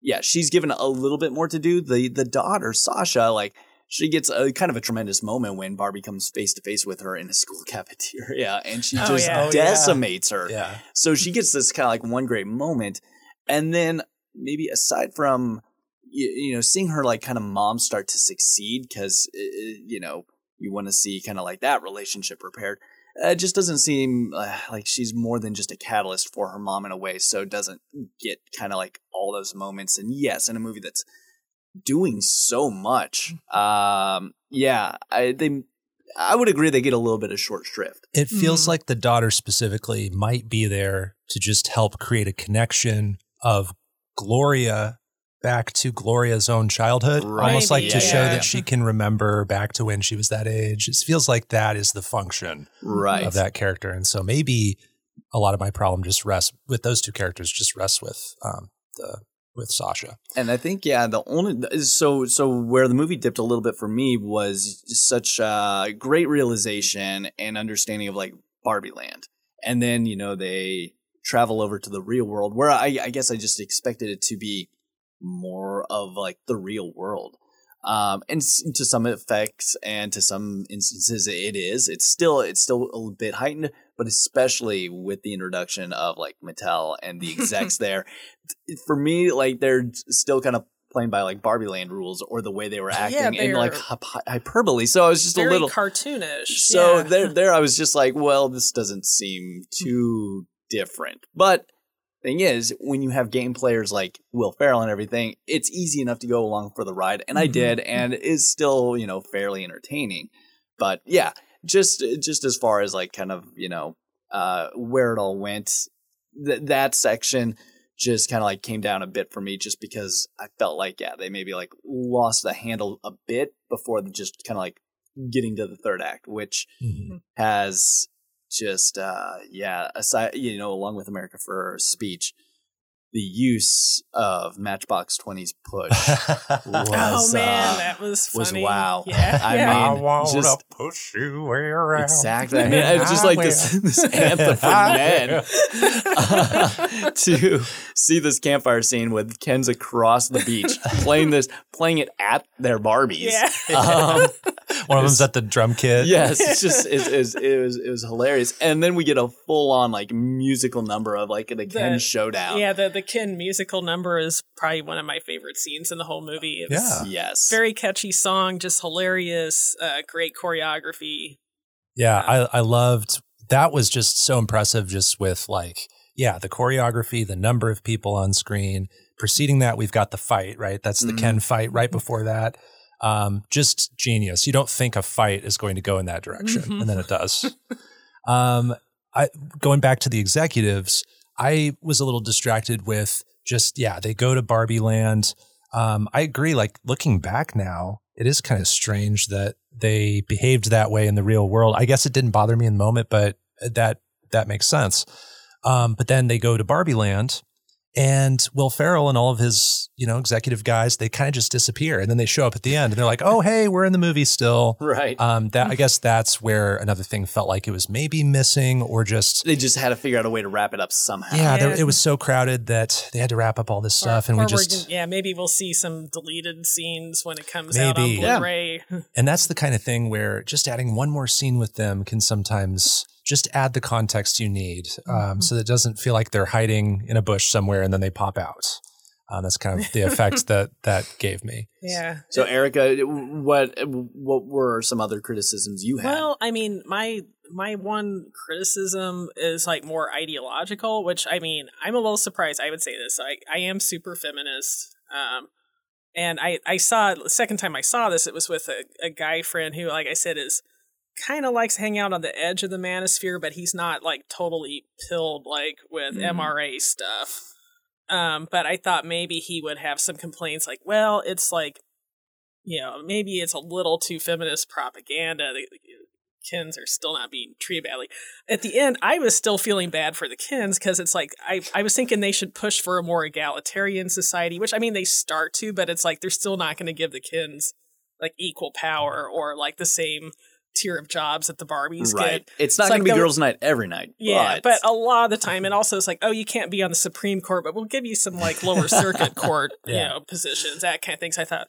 yeah, she's given a little bit more to do. The the daughter Sasha, like she gets a kind of a tremendous moment when Barbie comes face to face with her in a school cafeteria, and she Oh, just yeah. Oh, yeah. decimates her. Yeah. So she gets this kind of like one great moment, and then maybe aside from you, you know seeing her like kind of mom start to succeed because you know you want to see kind of like that relationship repaired. uh, It just doesn't seem uh, like she's more than just a catalyst for her mom in a way. So it doesn't get kind of like all those moments. And yes, in a movie that's doing so much, um, yeah, I they I would agree they get a little bit of short shrift. It feels Mhm. like the daughter specifically might be there to just help create a connection of Gloria back to Gloria's own childhood, Right. almost like Maybe, to yeah, show yeah. that she can remember back to when she was that age. It feels like that is the function Right. of that character, and so maybe a lot of my problem just rests with those two characters. Just rests with um, the with Sasha. And I think yeah, the only so so where the movie dipped a little bit for me was such a great realization and understanding of like Barbie Land, and then you know they travel over to the real world where I, I guess I just expected it to be more of like the real world. Um, and to some effects and to some instances it is. It's still it's still a bit heightened, but especially with the introduction of like Mattel and the execs there, for me, like they're still kind of playing by like Barbie Land rules or the way they were acting in like hyperbole. So I was just a little cartoonish. So yeah. there, there, I was just like, well, this doesn't seem too different. But thing is, when you have game players like Will Ferrell and everything, it's easy enough to go along for the ride, and I Mhm. did, and is still you know fairly entertaining. But yeah, just just as far as like kind of you know uh, where it all went, th- that section just kind of like came down a bit for me just because I felt like yeah they maybe like lost the handle a bit before the just kind of like getting to the third act which has just uh yeah aside you know along with America for speech the use of Matchbox 20's push was, oh man, uh, that was was wow. Yeah, I yeah. mean, wanna just push you around. exactly. I mean, it's just like this, this anthem for men uh, to see this campfire scene with Ken's across the beach playing this, playing it at their Barbies. Yeah. Um, One of them's at the drum kit. yes, it's just it's, it's, it was it was hilarious, and then we get a full on like musical number of like the Ken showdown. Yeah, the the Ken musical number is probably one of my favorite scenes in the whole movie. It was Yeah. Yes. very catchy song, just hilarious, uh, great choreography. Yeah, I, I loved that was just so impressive just with like yeah, the choreography, the number of people on screen. Preceding that, we've got the fight, right? That's the Mhm. Ken fight right before that. Um, just genius. You don't think a fight is going to go in that direction, Mhm. and then it does. um, I going back to the executives, I was a little distracted with just yeah, they go to Barbie Land. Um, I agree. Like looking back now, it is kind of strange that they behaved that way in the real world. I guess it didn't bother me in the moment, but that that makes sense. Um, but then they go to Barbie Land, and Will Ferrell and all of his you know executive guys they kind of just disappear, and then they show up at the end, and they're like, "Oh, hey, we're in the movie still." Right. Um, that I guess that's where another thing felt like it was maybe missing, or just they just had to figure out a way to wrap it up somehow. yeah, there, Yeah. it was so crowded that they had to wrap up all this stuff, Or- and or we we're just gonna- yeah, maybe we'll see some deleted scenes when it comes out on Yeah. Blu-ray. And that's the kind of thing where just adding one more scene with them can sometimes just add the context you need um, so that it doesn't feel like they're hiding in a bush somewhere and then they pop out. Um, that's kind of the effect that that gave me. yeah. So Erica, what what were some other criticisms you had? Well, I mean, my my one criticism is like more ideological, which I mean, I'm a little surprised. I would say this. I I am super feminist. Um, and I I saw the second time I saw this, it was with a, a guy friend who, like I said, is kind of likes to hang out on the edge of the manosphere, but he's not like totally pilled like with Mhm. MRA stuff. Um, but I thought maybe he would have some complaints like, well, it's like, you know, maybe it's a little too feminist propaganda. The Kins are still not being treated badly. At the end, I was still feeling bad for the Kins because it's like I I was thinking they should push for a more egalitarian society, which I mean they start to, but it's like they're still not going to give the Kins like equal power or like the same tier of jobs that the Barbies right. get. It's not It's going like to be girls' night every night. Yeah, but a lot of the time, and also it's like, oh, you can't be on the Supreme Court, but we'll give you some like lower circuit court, you know, positions, that kind of things. I thought,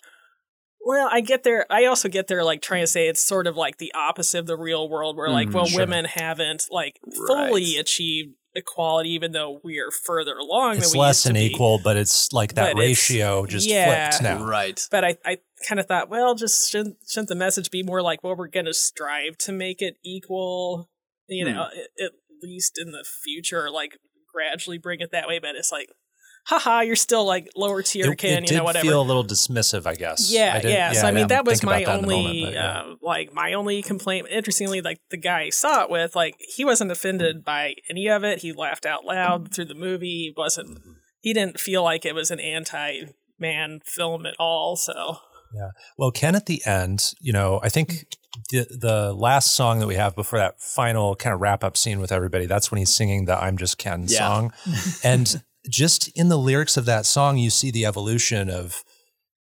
well, I get there. I also get there, like trying to say it's sort of like the opposite of the real world, where like, Mhm, well, sure. women haven't like fully Right. achieved equality, even though we are further along. It's than we less than equal, but it's like that But ratio just yeah. flipped now. right. But I, I kind of thought, well, just shouldn't, shouldn't the message be more like, well, we're going to strive to make it equal, you Hmm. know, at, at least in the future, like gradually bring it that way. But it's like, haha, you're still like lower tier It, kin, it you did know, whatever. feel a little dismissive, I guess. yeah, I didn't- yeah. So I mean, didn't that was my that only, moment, but yeah. uh, like my only complaint. Interestingly, like the guy I saw it with, like he wasn't offended by any of it. He laughed out loud through the movie. He wasn't. Mm-hmm. He didn't feel like it was an anti-man film at all. So Yeah. Well, Ken at the end, you know, I think the the last song that we have before that final kind of wrap up scene with everybody, that's when he's singing the I'm Just Ken Yeah. song. and just in the lyrics of that song, you see the evolution of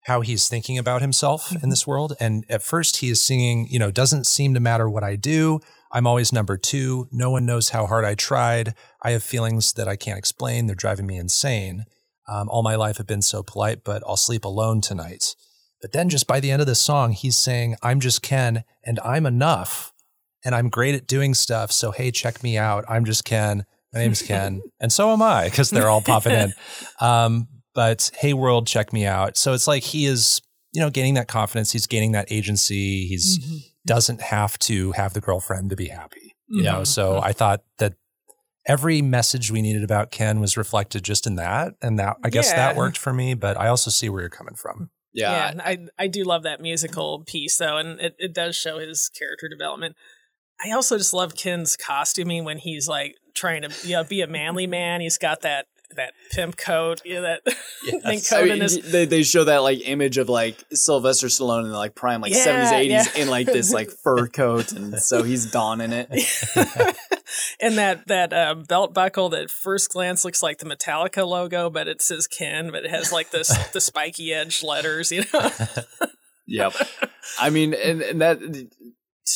how he's thinking about himself in this world. And at first he is singing, you know, doesn't seem to matter what I do. I'm always number two. No one knows how hard I tried. I have feelings that I can't explain. They're driving me insane. Um, all my life have been so polite, but I'll sleep alone tonight. But then just by the end of the song, he's saying, I'm just Ken and I'm enough and I'm great at doing stuff. So, hey, check me out. I'm just Ken. My name's Ken. and so am I because they're all popping in. Um, but hey, world, check me out. So it's like he is, you know, gaining that confidence. He's gaining that agency. He's doesn't have to have the girlfriend to be happy, you know? Mhm. So I thought that every message we needed about Ken was reflected just in that. And that, I guess that worked for me, but I also see where you're coming from. Yeah. yeah, I I do love that musical piece though, and it, it does show his character development. I also just love Ken's costuming when he's like trying to you know, be a manly man. He's got that that pimp coat, yeah, that Yes. mink I mean, his they they show that like image of like Sylvester Stallone in like prime like Yeah, seventies eighties yeah. in like this like fur coat, and so he's donning it. and that that uh, belt buckle that at first glance looks like the Metallica logo, but it says Ken, but it has like this the spiky edge letters, you know. Yep. I mean, and, and that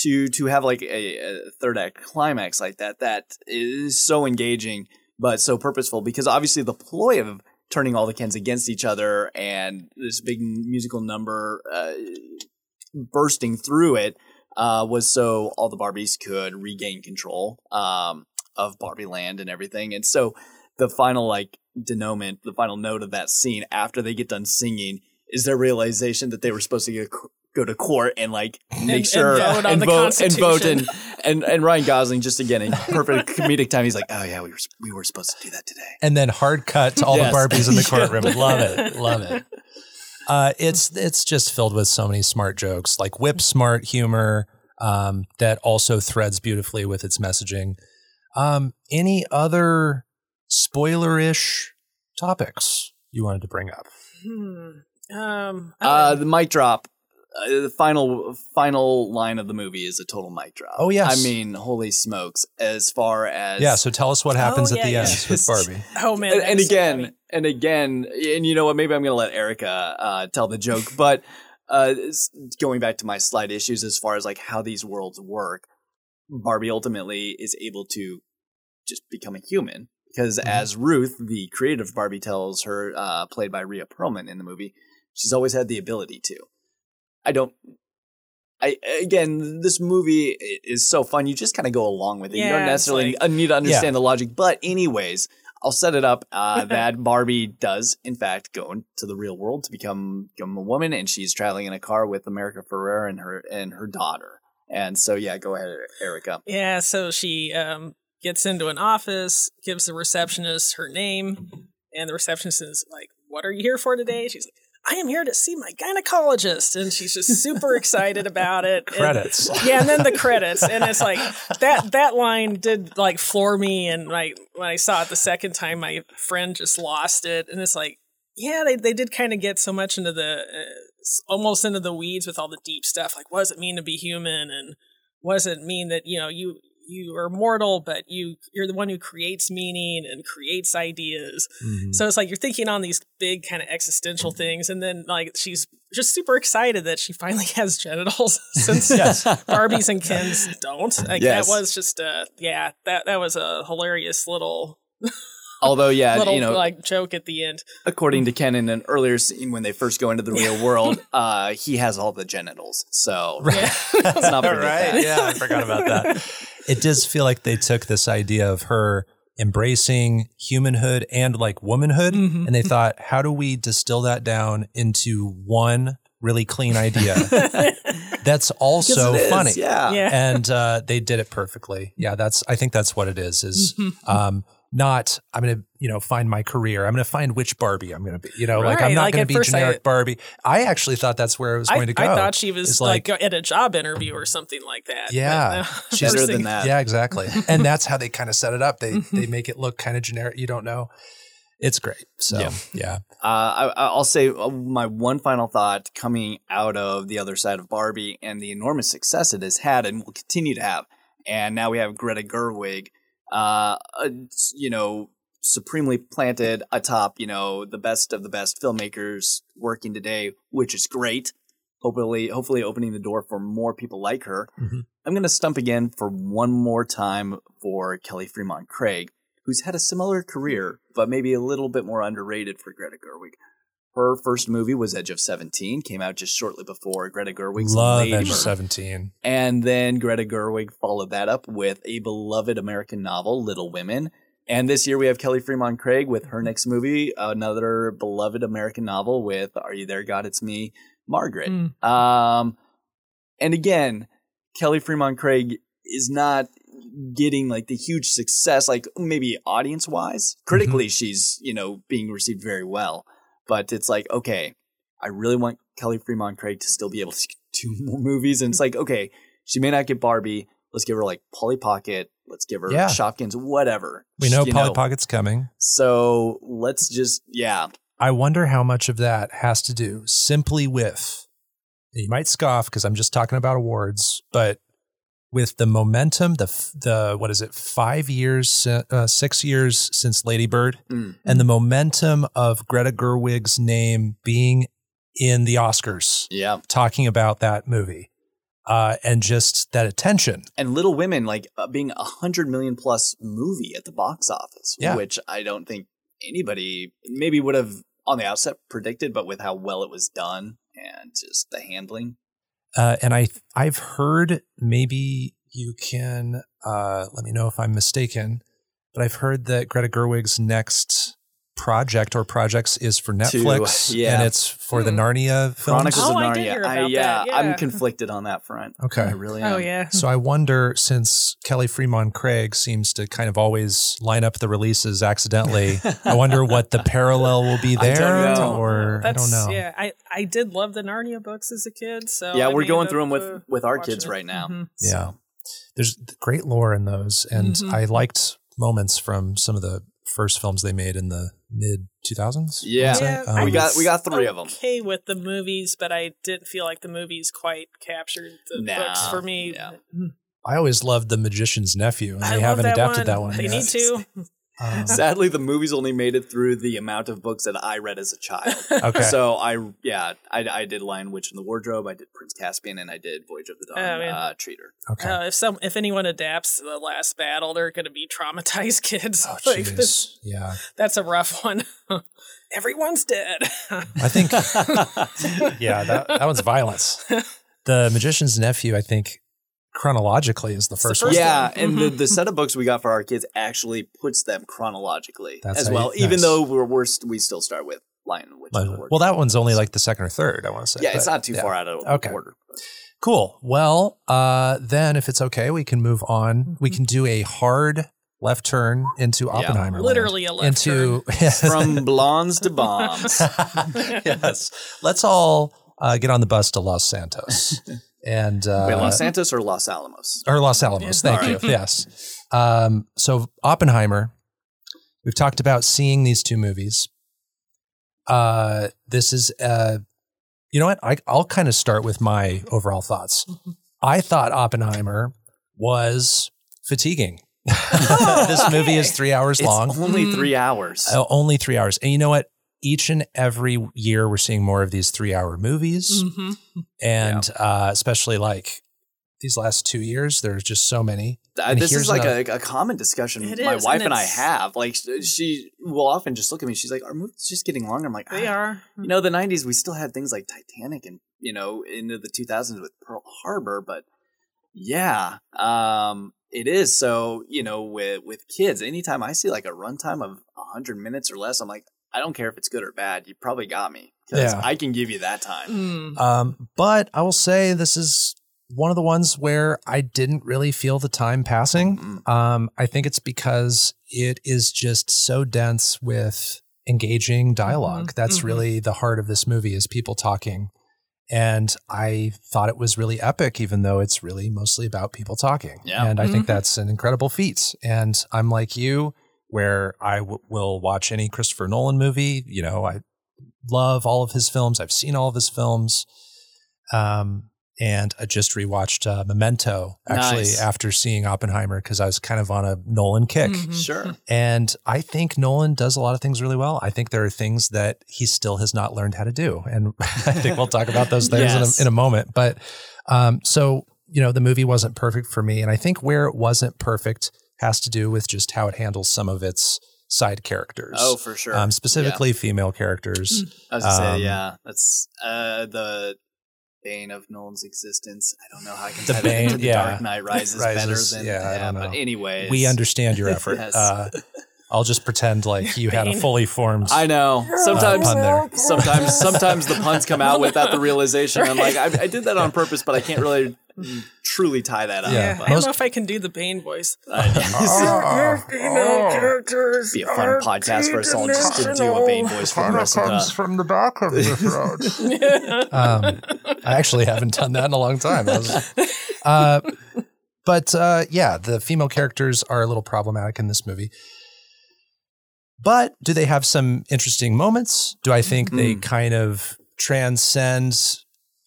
to to have like a, a third act climax like that, that is so engaging, but so purposeful because obviously the ploy of turning all the Kens against each other and this big musical number uh, bursting through it uh, was so all the Barbies could regain control um, of Barbie Land and everything, and so the final like denouement, the final note of that scene after they get done singing is their realization that they were supposed to get, go to court and like make And- sure and vote and vote and vote and, and and Ryan Gosling just again in perfect comedic time. He's like, oh yeah, we were we were supposed to do that today. and then hard cut to all Yes. the Barbies in the Yeah. courtroom. Love it. Love it. Uh, it's it's just filled with so many smart jokes, like whip smart humor um, that also threads beautifully with its messaging. Um, any other spoilerish topics you wanted to bring up? Hmm. Um, Uh, the mic drop. Uh, the final final line of the movie is a total mic drop. Oh, yes. I mean, holy smokes! As far as Yeah. So tell us what happens Oh, at the yeah, end yeah. with Barbie. oh man, and, and was so again and again and you know what maybe i'm gonna let erica uh, tell the joke but uh, going back to my slight issues as far as like how these worlds work barbie ultimately is able to just become a human because as ruth the creative barbie tells her uh, played by Rhea perlman in the movie she's always had the ability to i don't I again, this movie is so fun. You just kind of go along with it. you don't necessarily like- uh, need to understand the logic. But anyways, I'll set it up uh, that Barbie does, in fact, go into the real world to become, become a woman, and she's traveling in a car with America Ferrera and her and her daughter. And so, yeah, go ahead, Erica. Yeah, so she um, gets into an office, gives the receptionist her name, and the receptionist is like, What are you here for today? She's like, I am here to see my gynecologist. And she's just super excited about it. And- Credits. yeah, and then the credits. And it's like that that line did like floor me and like when I saw it the second time, my friend just lost it. And it's like, yeah, they, they did kind of get so much into the uh, almost into the weeds with all the deep stuff. Like, what does it mean to be human? And what does it mean that, you know, you you are mortal, but you you're the one who creates meaning and creates ideas. Mhm. So it's like you're thinking on these big kind of existential things, and then like she's just super excited that she finally has genitals since Yes. Barbies and Kens don't. Like Yes. that was just a yeah that that was a hilarious little Although, yeah, little you know, like joke at the end. according to Ken in an earlier scene when they first go into the real world, uh, he has all the genitals. So Yeah. let's not right? that. Yeah, I forgot about that. It does feel like they took this idea of her embracing humanhood and like womanhood, Mhm. and they thought, how do we distill that down into one really clean idea that's also 'Cause it is, funny? Yeah. Yeah. And uh, they did it perfectly. Yeah, that's. I think that's what it is. Is um, not. I'm gonna, you know, find my career. I'm gonna find which Barbie I'm gonna be. You know, like I'm not like, gonna be first I- generic Barbie. I actually thought that's where it was I, going to go. I thought she was It's like, at a job interview or something like that. but Yeah. She's Better than that. Yeah, exactly. and that's how they kind of set it up. They they make it look kind of generic. You don't know. It's great. So Yeah. yeah. Uh, I, I'll say uh, my one final thought coming out of the other side of Barbie and the enormous success it has had and will continue to have. And now we have Greta Gerwig, uh, you know, supremely planted atop, you know, the best of the best filmmakers working today, which is great. Hopefully, hopefully opening the door for more people like her. Mhm. I'm going to stump again for one more time for Kelly Fremon Craig, who's had a similar career, but maybe a little bit more underrated for Greta Gerwig. Her first movie was Edge of 17, came out just shortly before Greta Gerwig's Love Lady Edge Bird. Seventeen. And then Greta Gerwig followed that up with a beloved American novel, Little Women. And this year we have Kelly Fremon Craig with her next movie, another beloved American novel with Are You There, God? It's Me, Margaret. Mm. Um, and again, Kelly Fremon Craig is not getting like the huge success, like maybe audience wise. Critically, she's, you know, being received very well. But it's like, okay, I really want Kelly Fremon Craig to still be able to do more movies. And it's like, okay, she may not get Barbie. let's give her like Polly Pocket, let's give her Yeah. Shopkins, whatever. We know Polly Pocket's coming. So let's just yeah. I wonder how much of that has to do simply with, you might scoff because I'm just talking about awards, but with the momentum, the, the what is it, five years, uh, six years since Lady Bird, Mm. and the momentum of Greta Gerwig's name being in the Oscars, Yeah. talking about that movie, uh, and just that attention. And Little Women like uh, being a hundred million plus movie at the box office, Yeah. which I don't think anybody maybe would have on the outset predicted, but with how well it was done and just the handling. Uh, and I I've heard maybe you can uh, let me know if I'm mistaken, but I've heard that Greta Gerwig's next project or projects is for Netflix, yeah. and it's for the Hmm. Narnia films. Chronicles Oh, of I Narnia. did hear I- about yeah, that, I'm conflicted on that front. Okay. I really am. Oh yeah. So I wonder, since Kelly Fremon Craig seems to kind of always line up the releases accidentally, I wonder what the parallel will be I don't there, know. or I That's, don't know. Yeah, I I did love the Narnia books as a kid. So Yeah, I we're going through them with with our kids it. right now. Mhm. Yeah. There's great lore in those. And Mhm. I liked moments from some of the first films they made in the mid 2000s. Yeah. Yeah, Um, we got we got three of them. Okay, with the movies, but I didn't feel like the movies quite captured the Nah, books for me. yeah. I always loved The Magician's Nephew, and I they haven't that adapted one. that one They yet. need to. Um, Sadly, the movies only made it through the amount of books that I read as a child. okay. So I, yeah, I, I did Lion Witch in the Wardrobe, I did Prince Caspian, and I did Voyage of the Dawn Oh, man. uh, Treader. okay. Uh, if some if anyone adapts the last battle, they're going to be traumatized kids. oh, Like, jeez. Yeah. that's a rough one. Everyone's dead. I think, yeah, that, that one's violence. The Magician's Nephew, I think, chronologically is the It's the first, first one. yeah, one. and the, Mhm. the set of books we got for our kids actually puts them chronologically That's as how well, you- even nice. though we're, we're we still start with Lion Witch in the Well, that one's only like the second or third, I want to say. yeah, it's not too yeah. far out of Okay. order. Cool. Well, uh, then if it's okay, we can move on. We can do a hard left turn into Oppenheimer. land. Literally a left into From blondes to bombs. yes. Let's all uh, get on the bus to Los Santos and uh, Wait, Los Santos or Los Alamos? or Los Alamos. Yeah. Thank you. Yes. Um, so Oppenheimer. We've talked about seeing these two movies. Uh, this is, uh, you know what? I, I'll kind of start with my overall thoughts. I thought Oppenheimer was fatiguing. this movie is three hours It's long. only Mm. three hours. Uh, only three hours. And you know what? Each and every year, we're seeing more of these three hour movies. Mhm. And uh, especially like these last two years, there's just so many. Uh, And this is like another- a, a common discussion It my is, wife and and I have. Like she will often just look at me. She's like, "Our movies just getting longer." I'm like, They "Ah, are. You know, the '90s we still had things like Titanic and you know into the 2000s with Pearl Harbor, but yeah, um, it is. So you know, with with kids, anytime I see like a runtime of 100 minutes or less, I'm like, I don't care if it's good or bad. You probably got me because Yeah. I can give you that time. Mm. Um, but I will say this is one of the ones where I didn't really feel the time passing. Mm. Um, I think it's because it is just so dense with engaging dialog Mhm, That's mhm. really the heart of this movie is people talking. And I thought it was really epic, even though it's really mostly about people talking. Yeah. And I think Mhm. that's an incredible feat. And I'm like you, where I w- will watch any Christopher Nolan movie. You know, I love all of his films. I've seen all of his films. Um, and I just rewatched uh, Memento actually Nice. after seeing Oppenheimer because I was kind of on a Nolan kick. Mhm. Sure. And I think Nolan does a lot of things really well. I think there are things that he still has not learned how to do. And I think we'll talk about those things Yes. in, a, in a moment. But um, so, you know, the movie wasn't perfect for me. And I think where it wasn't perfect has to do with just how it handles some of its side characters. Oh, for sure. Um, specifically female characters. I was gonna Um, say, yeah, that's uh, the bane of Nolan's existence. I don't know how I can The tie that into bane, the yeah. Dark Knight Rises, Rises, better than yeah, I don't But anyway, We understand your effort. Yes. uh, I'll just pretend like you had a fully formed. I know. Sometimes, pun there. sometimes, sometimes the puns come out without the realization. I'm like, I, I did that on purpose, but I can't really truly tie that up. Yeah. Yeah, I But- don't know if I can do the Bane voice. Oh. Female characters be a fun podcast for us all just to do a Bane voice for the rest of the. from the back of the throat. Um, I actually haven't done that in a long time. Was- uh, but uh, yeah, the female characters are a little problematic in this movie. But do they have some interesting moments? Do I think they Mm. kind of transcend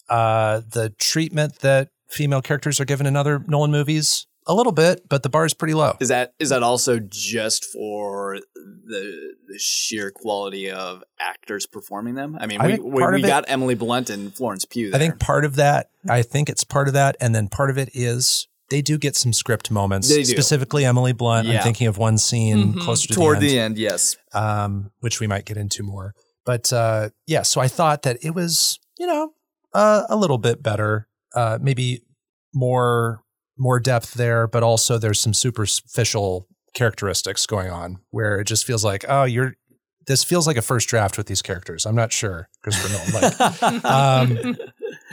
uh, the treatment that female characters are given in other Nolan movies? A little bit, but the bar is pretty low. Is that is that also just for the the sheer quality of actors performing them? I mean, I we we, we of it- got Emily Blunt and Florence Pugh. I think part of that, I think it's part of that. And then part of it is they do get some script moments. They do. Specifically, Emily Blunt. Yeah. I'm thinking of one scene Mhm. closer to toward the end. the end, yes. um, which we might get into more. But uh, yeah, so I thought that it was, you know, uh, a little bit better, uh, maybe more more depth there, but also there's some superficial characteristics going on where it just feels like, oh, you're. This feels like a first draft with these characters. I'm not sure, Christopher Nolan. Like, um,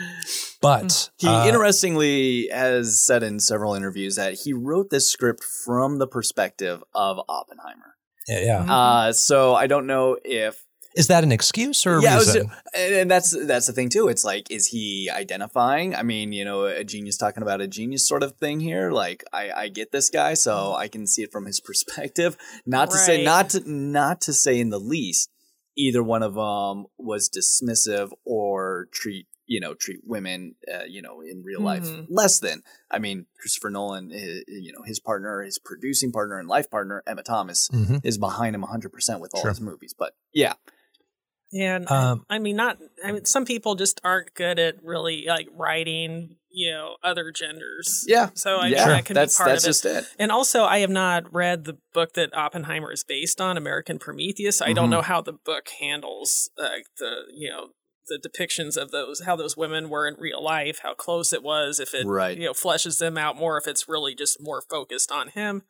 but He uh, interestingly has said in several interviews that he wrote this script from the perspective of Oppenheimer. yeah, yeah. Uh, so I don't know if Is that an excuse or a yeah, it was- and, and that's that's the thing too. It's like, is he identifying? I mean, you know, a genius talking about a genius sort of thing here. Like, I, I get this guy, so I can see it from his perspective. Not to say, not to not to say in the least, either one of them was dismissive or treat you know treat women uh, you know in real life Mhm. less than. I mean, Christopher Nolan, eh, you know, his partner, his producing partner and life partner, Emma Thomas, Mhm. is behind him 100 percent with all Sure. his movies. But yeah, And Um, I mean, not. I mean, some people just aren't good at really like writing, you know, other genders. yeah, So I yeah, think that can that's be part that's of it. just it. And also, I have not read the book that Oppenheimer is based on, American Prometheus. I Mhm. don't know how the book handles uh, the, you know, the depictions of those, how those women were in real life, how close it was, if it, Right. you know, fleshes them out more, if it's really just more focused on him.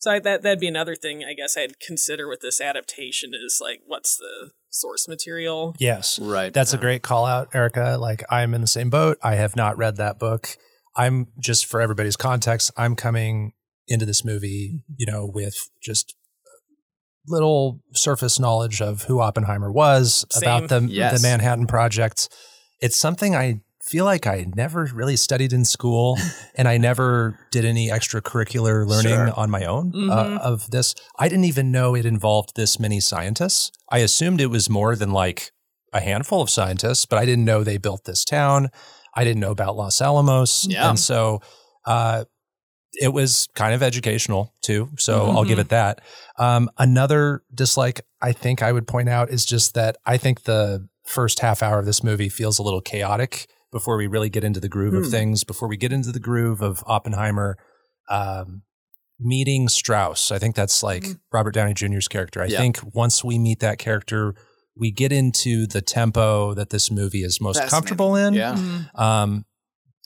So I, that that'd be another thing I guess I'd consider with this adaptation is like, what's the source material? Yes. Right. That's a great call out, Erica. Like I'm in the same boat. I have not read that book. I'm just for everybody's context, I'm coming into this movie, you know, with just little surface knowledge of who Oppenheimer was, Same. about the Yes. the Manhattan Project. It's something I feel like I never really studied in school and I never did any extracurricular learning Sure. on my own Mhm. uh, of this. I didn't even know it involved this many scientists. I assumed it was more than like a handful of scientists, but I didn't know they built this town. I didn't know about Los Alamos. Yeah. And so uh, it was kind of educational too. So I'll give it that. Um, another dislike I think I would point out is just that I think the first half hour of this movie feels a little chaotic before we really get into the groove of Hmm. things, before we get into the groove of Oppenheimer um, meeting Strauss. I think that's like Robert Downey Jr.'s character. I Yeah. think once we meet that character, we get into the tempo that this movie is most Fascinating. comfortable in. Yeah. Um,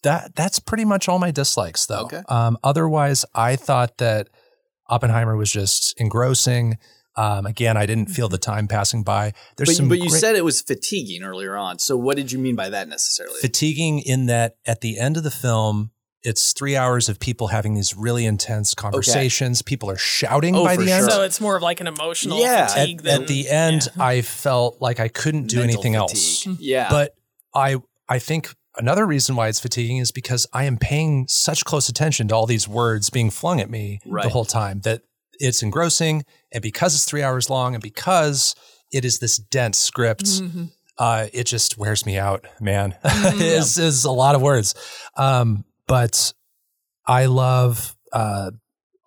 that that's pretty much all my dislikes, though. Okay. Um, otherwise, I thought that Oppenheimer was just engrossing. Um, again, I didn't feel the time passing by. There's But, some but you great- said it was fatiguing earlier on. So what did you mean by that necessarily? fatiguing in that at the end of the film, it's three hours of people having these really intense conversations. People are shouting Oh, by for the end. sure. So it's more of like an emotional Yeah, fatigue at, than at the end, yeah. I felt like I couldn't do Mental anything fatigue. else. Yeah. But I I think another reason why it's fatiguing is because I am paying such close attention to all these words being flung at me Right. the whole time that it's engrossing. And because it's three hours long and because it is this dense script, Mhm. uh, it just wears me out, man. it's, it's a lot of words. Um, but I love uh,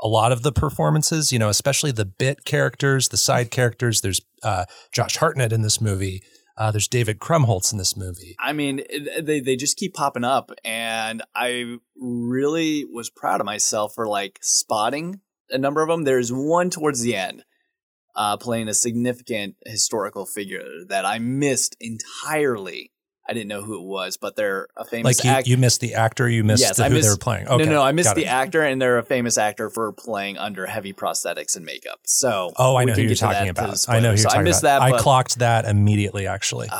a lot of the performances, you know, especially the bit characters, the side characters. There's uh, Josh Hartnett in this movie. Uh, there's David Krumholtz in this movie. I mean, they they just keep popping up, and I really was proud of myself for like spotting a number of them. There's one towards the end, uh, playing a significant historical figure that I missed entirely. I didn't know who it was, but they're a famous actor. Like you, act- you missed the actor, you missed Yes, the, who they missed- were playing. No, Okay, no, I missed the actor, and they're a famous actor for playing under heavy prosthetics and makeup. So, Oh, I know who you're talking about. I know who you're So talking I missed about. that. I clocked that immediately, actually. Um,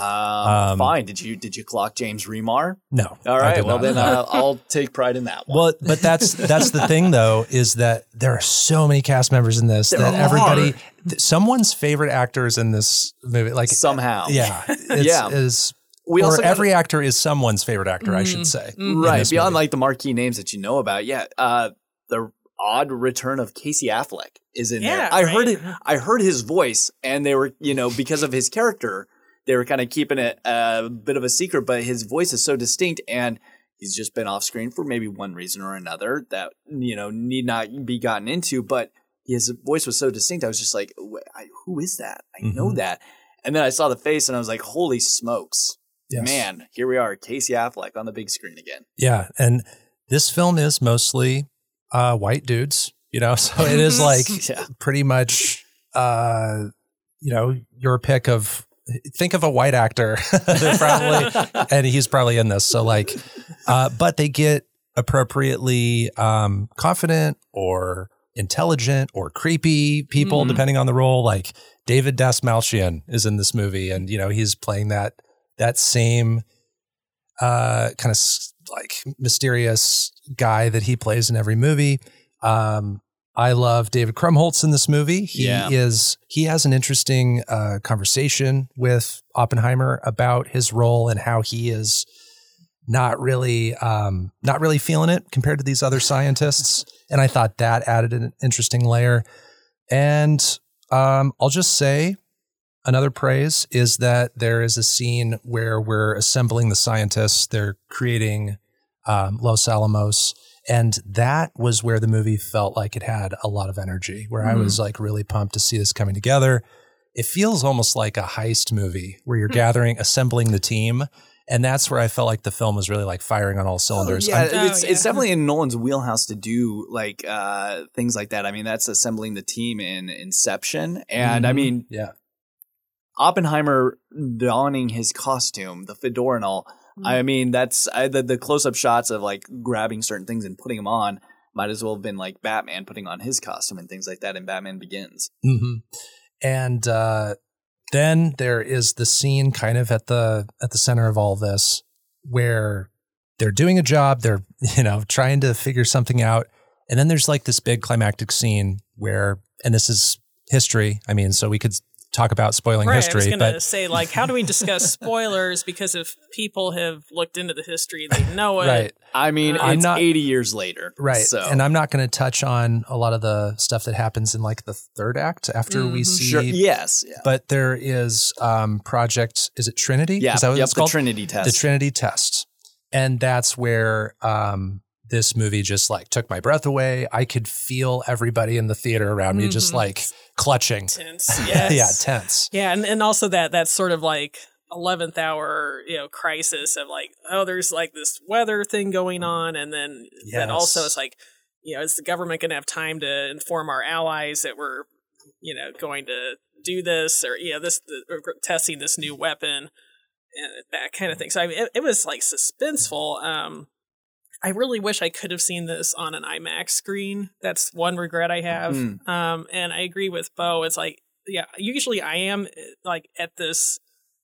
Um, fine. Did you did you clock James Remar? no. All right. Well, then uh, I'll take pride in that one. Well, but that's that's the thing though is that there are so many cast members in this There that are. everybody someone's favorite actors in this movie like somehow. yeah it's, Yeah. is we or also gotta- every actor is someone's favorite actor, I should say. in right beyond movie. like the marquee names that you know about. Yeah, uh, the odd return of Casey Affleck is in there. Yeah, I heard it. I heard his voice, and they were you know because of his character, they were kind of keeping it a bit of a secret. But his voice is so distinct, and he's just been off screen for maybe one reason or another that you know need not be gotten into. But his voice was so distinct, I was just like, I, who is that? I know Mhm. that. And then I saw the face, and I was like, holy smokes. Yes. Man, here we are, Casey Affleck on the big screen again. Yeah, and this film is mostly uh, white dudes, you know, so it is like Yeah. pretty much, uh, you know, your pick of. Think of a white actor, They're probably, and he's probably in this. So like, uh, but they get appropriately um, confident or intelligent or creepy people, Mhm. depending on the role. Like David Dastmalchian is in this movie, and you know he's playing that that same uh, kind of like mysterious guy that he plays in every movie. Um, I love David Krumholtz in this movie. He Yeah. is he has an interesting uh, conversation with Oppenheimer about his role and how he is not really um, not really feeling it compared to these other scientists. And I thought that added an interesting layer. And um, I'll just say another praise is that there is a scene where we're assembling the scientists. They're creating um, Los Alamos. And that was where the movie felt like it had a lot of energy, where I was like really pumped to see this coming together. It feels almost like a heist movie where you're gathering, assembling the team. And that's where I felt like the film was really like firing on all cylinders. Yeah, I'm- Oh, it's yeah. it's definitely in Nolan's wheelhouse to do like uh things like that. I mean, that's assembling the team in Inception, and I Mhm. mean yeah. Oppenheimer donning his costume, the fedora and all. I mean, that's I, the the close up shots of like grabbing certain things and putting them on. Might as well have been like Batman putting on his costume and things like that in Batman Begins. hmm And uh, then there is the scene kind of at the at the center of all this where they're doing a job, they're you know trying to figure something out, and then there's like this big climactic scene where, and this is history. I mean, so we could talk about spoiling right, I was history, gonna but say like, how do we discuss spoilers? because if people have looked into the history, they know it. right. I mean, Uh, it's not- eighty years later, Right. So And I'm not going to touch on a lot of the stuff that happens in like the third act after we Mhm. see. sure, yes, yeah, But there is um project is it Trinity? yeah, Is that what yep, it's the called? Trinity test. the Trinity test. And that's where um, this movie just like took my breath away. I could feel everybody in the theater around me just Mhm. like clutching. Tense. Yes. yeah, tense. Yeah, and, and also that that sort of like eleventh hour, you know, crisis of like, oh, there's like this weather thing going on, and then that also Yes. is like, you know, is the government going to have time to inform our allies that we're, you know, going to do this or you know this the, testing this new weapon and that kind of thing. So I mean, it, it was like suspenseful. Um, I really wish I could have seen this on an IMAX screen. That's one regret I have. Mm. Um, and I agree with Beau. It's like, yeah, usually I am eh, like at this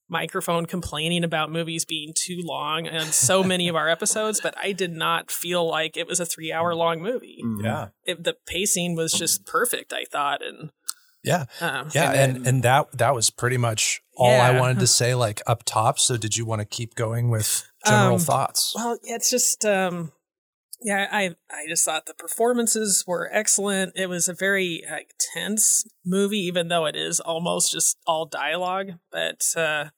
microphone complaining about movies being too long and so many of our episodes, but I did not feel like it was a three hour long movie. Mhm. Yeah. It, the pacing was just perfect, I thought. And Yeah. um, Yeah. And And, and, that that was pretty much all I wanted to say, like up top. So did you want to keep going with general Um, thoughts? Well, it's just um yeah, I I just thought the performances were excellent. It was a very like tense movie even though it is almost just all dialogue, but uh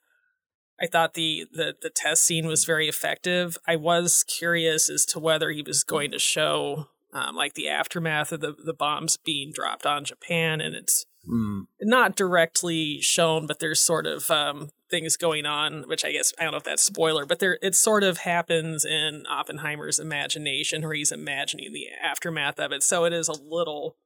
I thought the, the the test scene was very effective. I was curious as to whether he was going to show um, like the aftermath of the, the bombs being dropped on Japan, and it's Mm. not directly shown, but there's sort of um, things going on, which I guess I don't know if that's spoiler, but there it sort of happens in Oppenheimer's imagination, where he's imagining the aftermath of it. So it is a little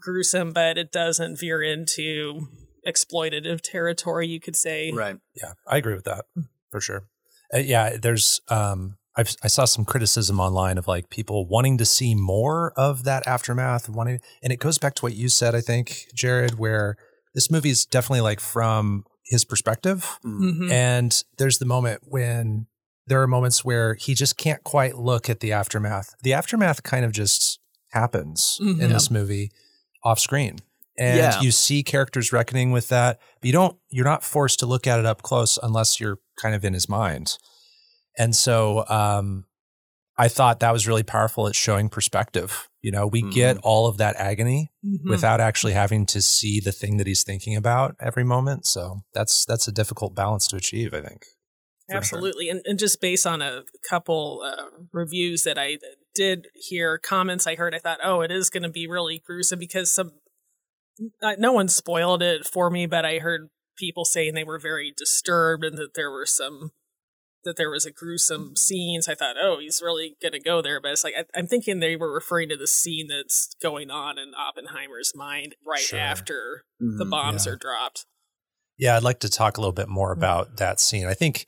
gruesome, but it doesn't veer into exploitative territory, you could say. Right. Yeah, I agree with that for sure. Uh, yeah, there's um I've, I saw some criticism online of like people wanting to see more of that aftermath, wanting, and it goes back to what you said, I think, Jared, where this movie is definitely like from his perspective, Mhm. and there's the moment when there are moments where he just can't quite look at the aftermath. The aftermath kind of just happens Mhm. in this movie off screen. and Yeah. you see characters reckoning with that. But you don't. You're not forced to look at it up close unless you're kind of in his mind. And so, um, I thought that was really powerful at showing perspective. You know, we get all of that agony Mhm. without actually having to see the thing that he's thinking about every moment. So that's that's a difficult balance to achieve. I think. for sure. Absolutely. And, and just based on a couple uh, reviews that I did hear, comments I heard, I thought, oh, it is going to be really gruesome because some, uh, no one spoiled it for me, but I heard people saying they were very disturbed and that there were some, that there was a gruesome scenes. I thought, oh, he's really going to go there. But it's like, I, I'm thinking they were referring to the scene that's going on in Oppenheimer's mind right Sure. after the Mhm, bombs yeah. are dropped. Yeah, I'd like to talk a little bit more Mm. about that scene. I think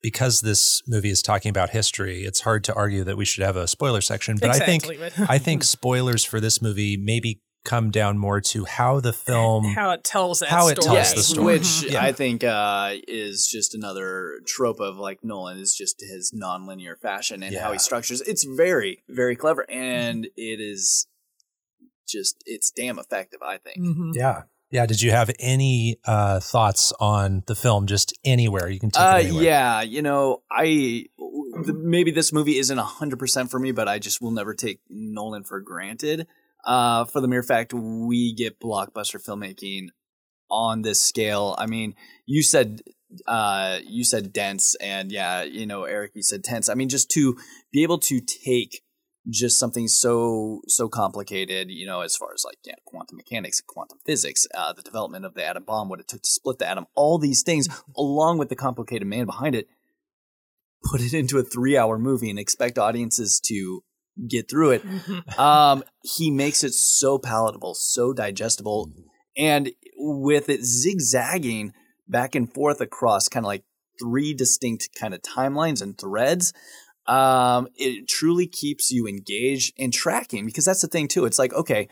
because this movie is talking about history, it's hard to argue that we should have a spoiler section. But Exactly, I think but- I think spoilers for this movie maybe come down more to how the film how it tells that how it story. tells the story. Which Yeah. I think uh, is just another trope of like Nolan is just his non-linear fashion and how he structures. It's very, very clever, and it is just it's damn effective. I think. Mhm. Yeah. Yeah. Did you have any uh, thoughts on the film just anywhere? You can take Uh, it anywhere. yeah, you know, I th- maybe this movie isn't hundred percent for me, but I just will never take Nolan for granted. Uh, for the mere fact we get blockbuster filmmaking on this scale. I mean, you said uh, you said dense, and yeah, you know, Erica, you said tense. I mean, just to be able to take just something so so complicated, you know, as far as like yeah, quantum mechanics, quantum physics, uh, the development of the atom bomb, what it took to split the atom, all these things, along with the complicated man behind it, put it into a three-hour movie and expect audiences to get through it. Um, he makes it so palatable, so digestible, and with it zigzagging back and forth across kind of like three distinct kind of timelines and threads. Um, it truly keeps you engaged and tracking because that's the thing too. It's like, okay,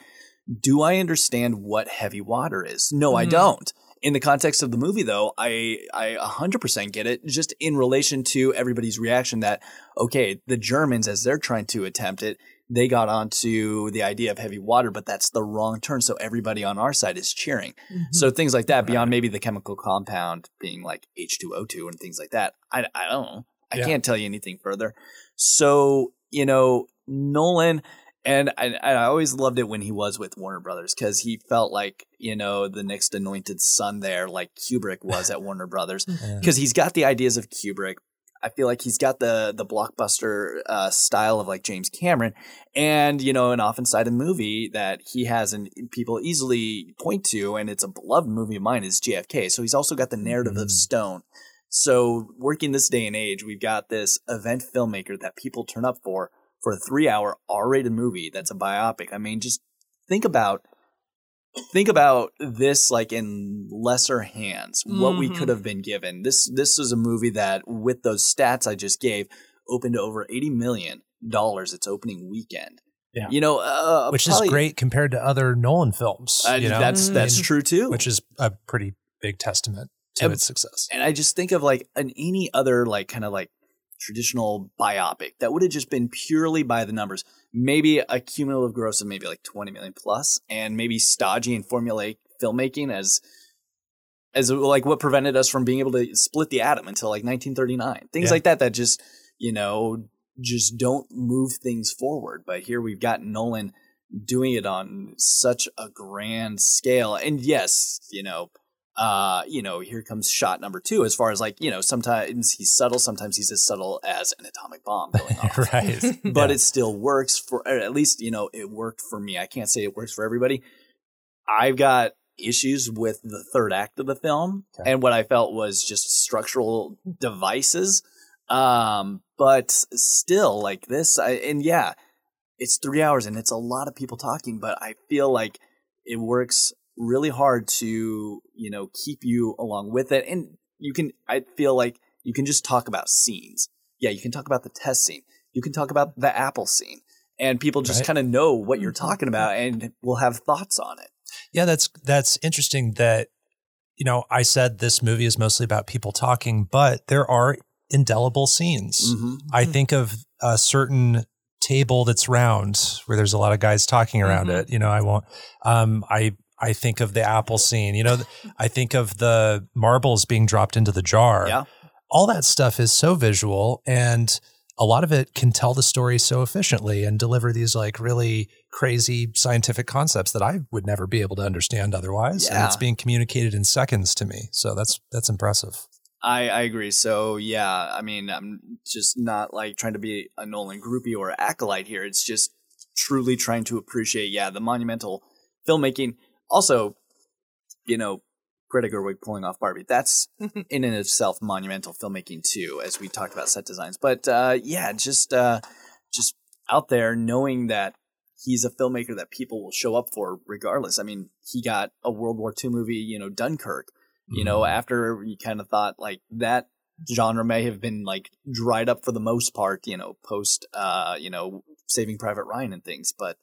do I understand what heavy water is? No, I Mhm. don't. In the context of the movie, though, I I 100% get it. Just in relation to everybody's reaction that okay, the Germans as they're trying to attempt it, they got onto the idea of heavy water, but that's the wrong turn. So everybody on our side is cheering. Mm-hmm. So things like that, beyond maybe the chemical compound being like H2O2 and things like that, I, I don't know. I Yeah. can't tell you anything further. So, you know, Nolan, and I, I always loved it when he was with Warner Brothers because he felt like, you know, the next anointed son there, like Kubrick was at Warner Brothers, Yeah. because he's got the ideas of Kubrick. I feel like he's got the the blockbuster uh, style of like James Cameron, and you know, an often cited movie that he has and people easily point to, and it's a beloved movie of mine is JFK. So he's also got the narrative of Mhm. Stone. So working this day and age, we've got this event filmmaker that people turn up for for a three hour R rated movie that's a biopic. I mean, just think about think about this like in lesser hands what we could have been given this this is a movie that with those stats i just gave opened to over 80 million dollars its opening weekend Yeah. you know uh, Which probably- is great compared to other Nolan films. uh, you know? that's that's Mm. true too which is a pretty big testament to Um, its success. and i just think of like an any other like kind of like traditional biopic that would have just been purely by the numbers. Maybe a cumulative gross of maybe like 20 million plus and maybe stodgy and formulaic filmmaking as as like what prevented us from being able to split the atom until like 1939 things Yeah. like that that just you know just don't move things forward. But here we've got nolan doing it on such a grand scale. And yes you know uh, you know, here comes shot number two. As far as like, you know, sometimes he's subtle, sometimes he's as subtle as an atomic bomb going off. right. But Yeah. it still works for, at least, you know, it worked for me. I can't say it works for everybody. I've got issues with the third act of the film Okay. and what I felt was just structural devices. Um, but still, like this, I, and yeah, it's three hours and it's a lot of people talking, but I feel like it works really hard to, you know, keep you along with it. And you can, I feel like you can just talk about scenes. Yeah, you can talk about the test scene. You can talk about the Apple scene. And people just Right. kind of know what you're talking about and will have thoughts on it. Yeah, that's that's interesting that you know, I said this movie is mostly about people talking, but there are indelible scenes. Mm-hmm. I think of a certain table that's round where there's a lot of guys talking around Mhm. it. You know, I won't um I I think of the apple scene. You know, I think of the marbles being dropped into the jar. Yeah. All that stuff is so visual and a lot of it can tell the story so efficiently and deliver these like really crazy scientific concepts that I would never be able to understand otherwise. And Yeah. it's being communicated in seconds to me. So that's that's impressive. I, I agree. So yeah, I mean, I'm just not like trying to be a Nolan groupie or acolyte here. It's just truly trying to appreciate, yeah, the monumental filmmaking. Also, you know, Greta Gerwig pulling off Barbie. That's in and of itself monumental filmmaking too, as we talked about set designs. But uh, yeah, just uh, just out there knowing that he's a filmmaker that people will show up for regardless. I mean, he got a World War II movie, you know, Dunkirk. You know, after you kind of thought like that genre may have been like dried up for the most part, you know, post uh, you know, Saving Private Ryan and things. But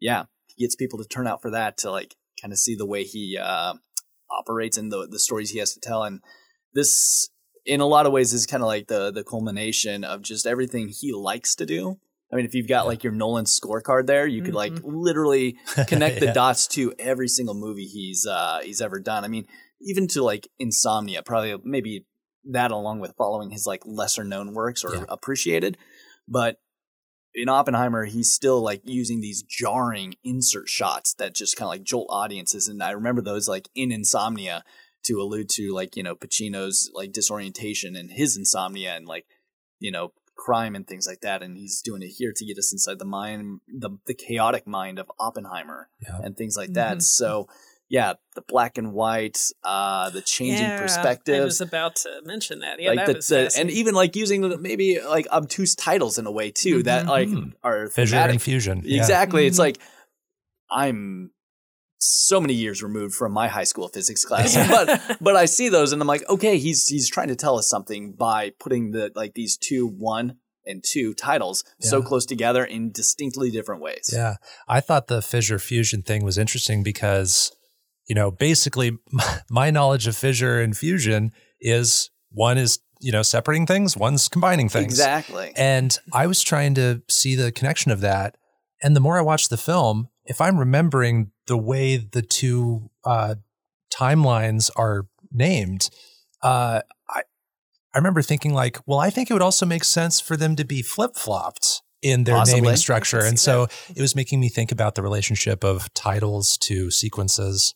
yeah, he gets people to turn out for that to like kind of see the way he uh operates and the the stories he has to tell. And this in a lot of ways is kind of like the the culmination of just everything he likes to do. I mean, if you've got like your Nolan scorecard there, you could like literally connect the Yeah. dots to every single movie he's uh he's ever done. I mean, even to like Insomnia, probably maybe that along with following his like lesser known works or Yeah. appreciated. But in Oppenheimer, he's still like using these jarring insert shots that just kind of like jolt audiences. And I remember those like in Insomnia to allude to like, you know, Pacino's like disorientation and his insomnia and like, you know, crime and things like that. And he's doing it here to get us inside the mind, the, the chaotic mind of Oppenheimer Yeah. and things like that. Mhm. So, yeah, the black and white, uh, the changing Yeah, I was about to mention that. Yeah, like that the, was the- and even like using maybe like obtuse titles in a way too that like Mhm. are Fission thematic. and fusion. Yeah. Exactly. It's Mhm. like I'm so many years removed from my high school physics class, Yeah. but but I see those and I'm like, okay, he's he's trying to tell us something by putting the like these two one and two titles so close together in distinctly different ways. Yeah. I thought the fission fusion thing was interesting because, you know, basically my knowledge of fission and fusion is one is, you know, separating things, one's combining things. Exactly. And I was trying to see the connection of that. And the more I watched the film, if I'm remembering the way the two uh, timelines are named, uh, I I remember thinking like, well, I think it would also make sense for them to be flip flopped in their Possibly. naming structure. And so it was making me think about the relationship of titles to sequences.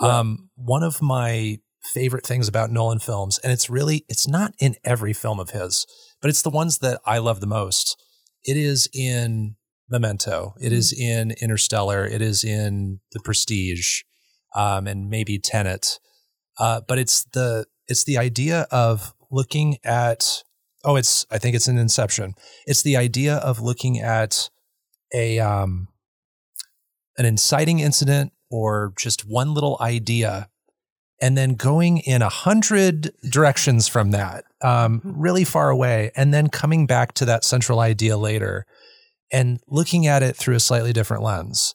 Um, one of my favorite things about Nolan films, and it's really it's not in every film of his, but it's the ones that I love the most. It is in Memento. It is in Interstellar. It is in The Prestige, um, and maybe Tenet. Uh, but it's the it's the idea of looking at oh it's I think it's an Inception. It's the idea of looking at a um, an inciting incident or just one little idea and then going in a hundred directions from that, um, really far away, and then coming back to that central idea later and looking at it through a slightly different lens.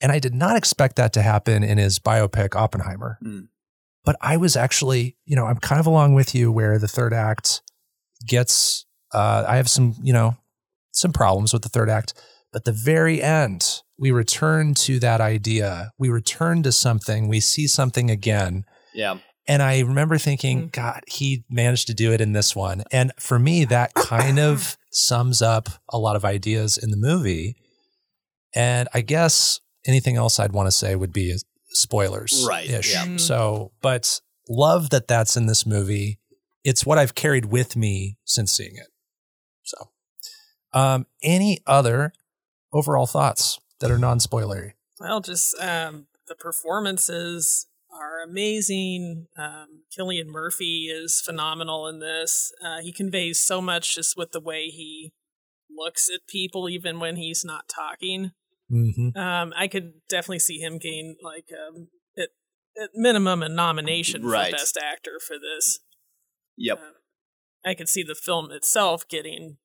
And I did not expect that to happen in his biopic Oppenheimer. Mm. But I was actually, you know, I'm kind of along with you where the third act gets, uh, I have some, you know, some problems with the third act. But the very end, we return to that idea. We return to something. We see something again. Yeah. And I remember thinking, God, he managed to do it in this one. And for me, that kind of sums up a lot of ideas in the movie. And I guess anything else I'd want to say would be spoilers. Right, Ish. yeah. So, but love that that's in this movie. It's what I've carried with me since seeing it. So, um, any other overall thoughts that are non spoilery? Well, just um, the performances are amazing. Um, Cillian Murphy is phenomenal in this. Uh, he conveys so much just with the way he looks at people, even when he's not talking. Mm-hmm. Um, I could definitely see him gain like um, at, at minimum a nomination Right. for best actor for this. Yep. Um, I could see the film itself getting like,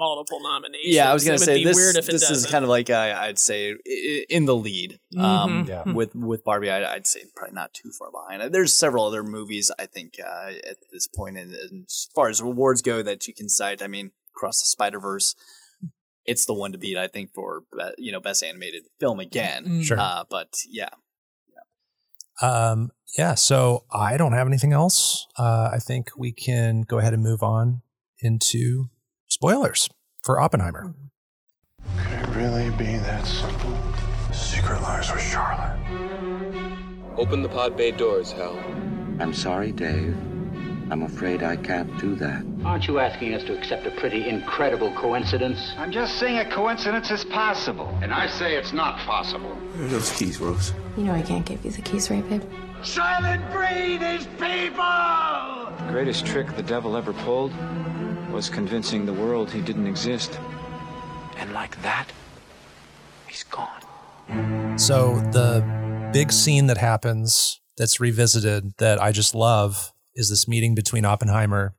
multiple nominations. Yeah, I was gonna say this. weird if this is doesn't. kind of like uh, I'd say i- i- in the lead. Um, Mhm. Yeah. With with Barbie, I'd, I'd say probably not too far behind. There's several other movies I think uh, at this point, and, and as far as awards go, that you can cite. I mean, Across the Spider Verse, it's the one to beat. I think for you know best animated film again. Mm. Sure. Uh, but yeah, Um, yeah, so I don't have anything else. Uh, I think we can go ahead and move on into spoilers for Oppenheimer. Could it really be that simple? The Secret Lies with Charlotte. Open the pod bay doors, Hal. I'm sorry, Dave. I'm afraid I can't do that. Aren't you asking us to accept a pretty incredible coincidence? I'm just saying a coincidence is possible. And I say it's not possible. Where are those keys, Rose? You know I can't give you the keys, right, babe? Soylent Green is people! The greatest trick the devil ever pulled was convincing the world he didn't exist. And like that, he's gone. So the big scene that happens that's revisited that I just love is this meeting between Oppenheimer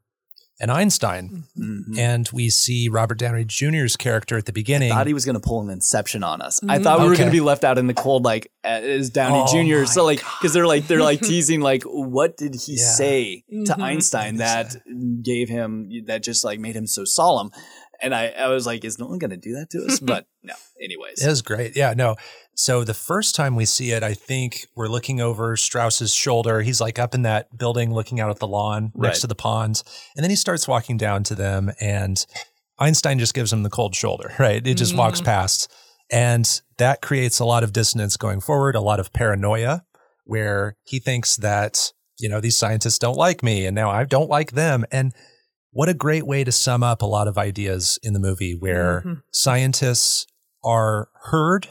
and Einstein. Mhm. And we see Robert Downey Jr.'s character at the beginning. I thought he was going to pull an Inception on us. I thought we were going to be left out in the cold, like as Downey Oh Jr. So like, because they're like they're like teasing, like, what did he Yeah. say to Mhm. Einstein that gave him that just like made him so solemn? And I, I was like, is no one going to do that to us? But no. Anyways, It was great. Yeah, no. So the first time we see it, I think we're looking over Strauss's shoulder. He's like up in that building looking out at the lawn next Right. to the pond. And then he starts walking down to them and Einstein just gives him the cold shoulder, right? It just walks mm-hmm. past. And that creates a lot of dissonance going forward, a lot of paranoia where he thinks that, you know, these scientists don't like me and now I don't like them. And what a great way to sum up a lot of ideas in the movie where Mhm. scientists are heard,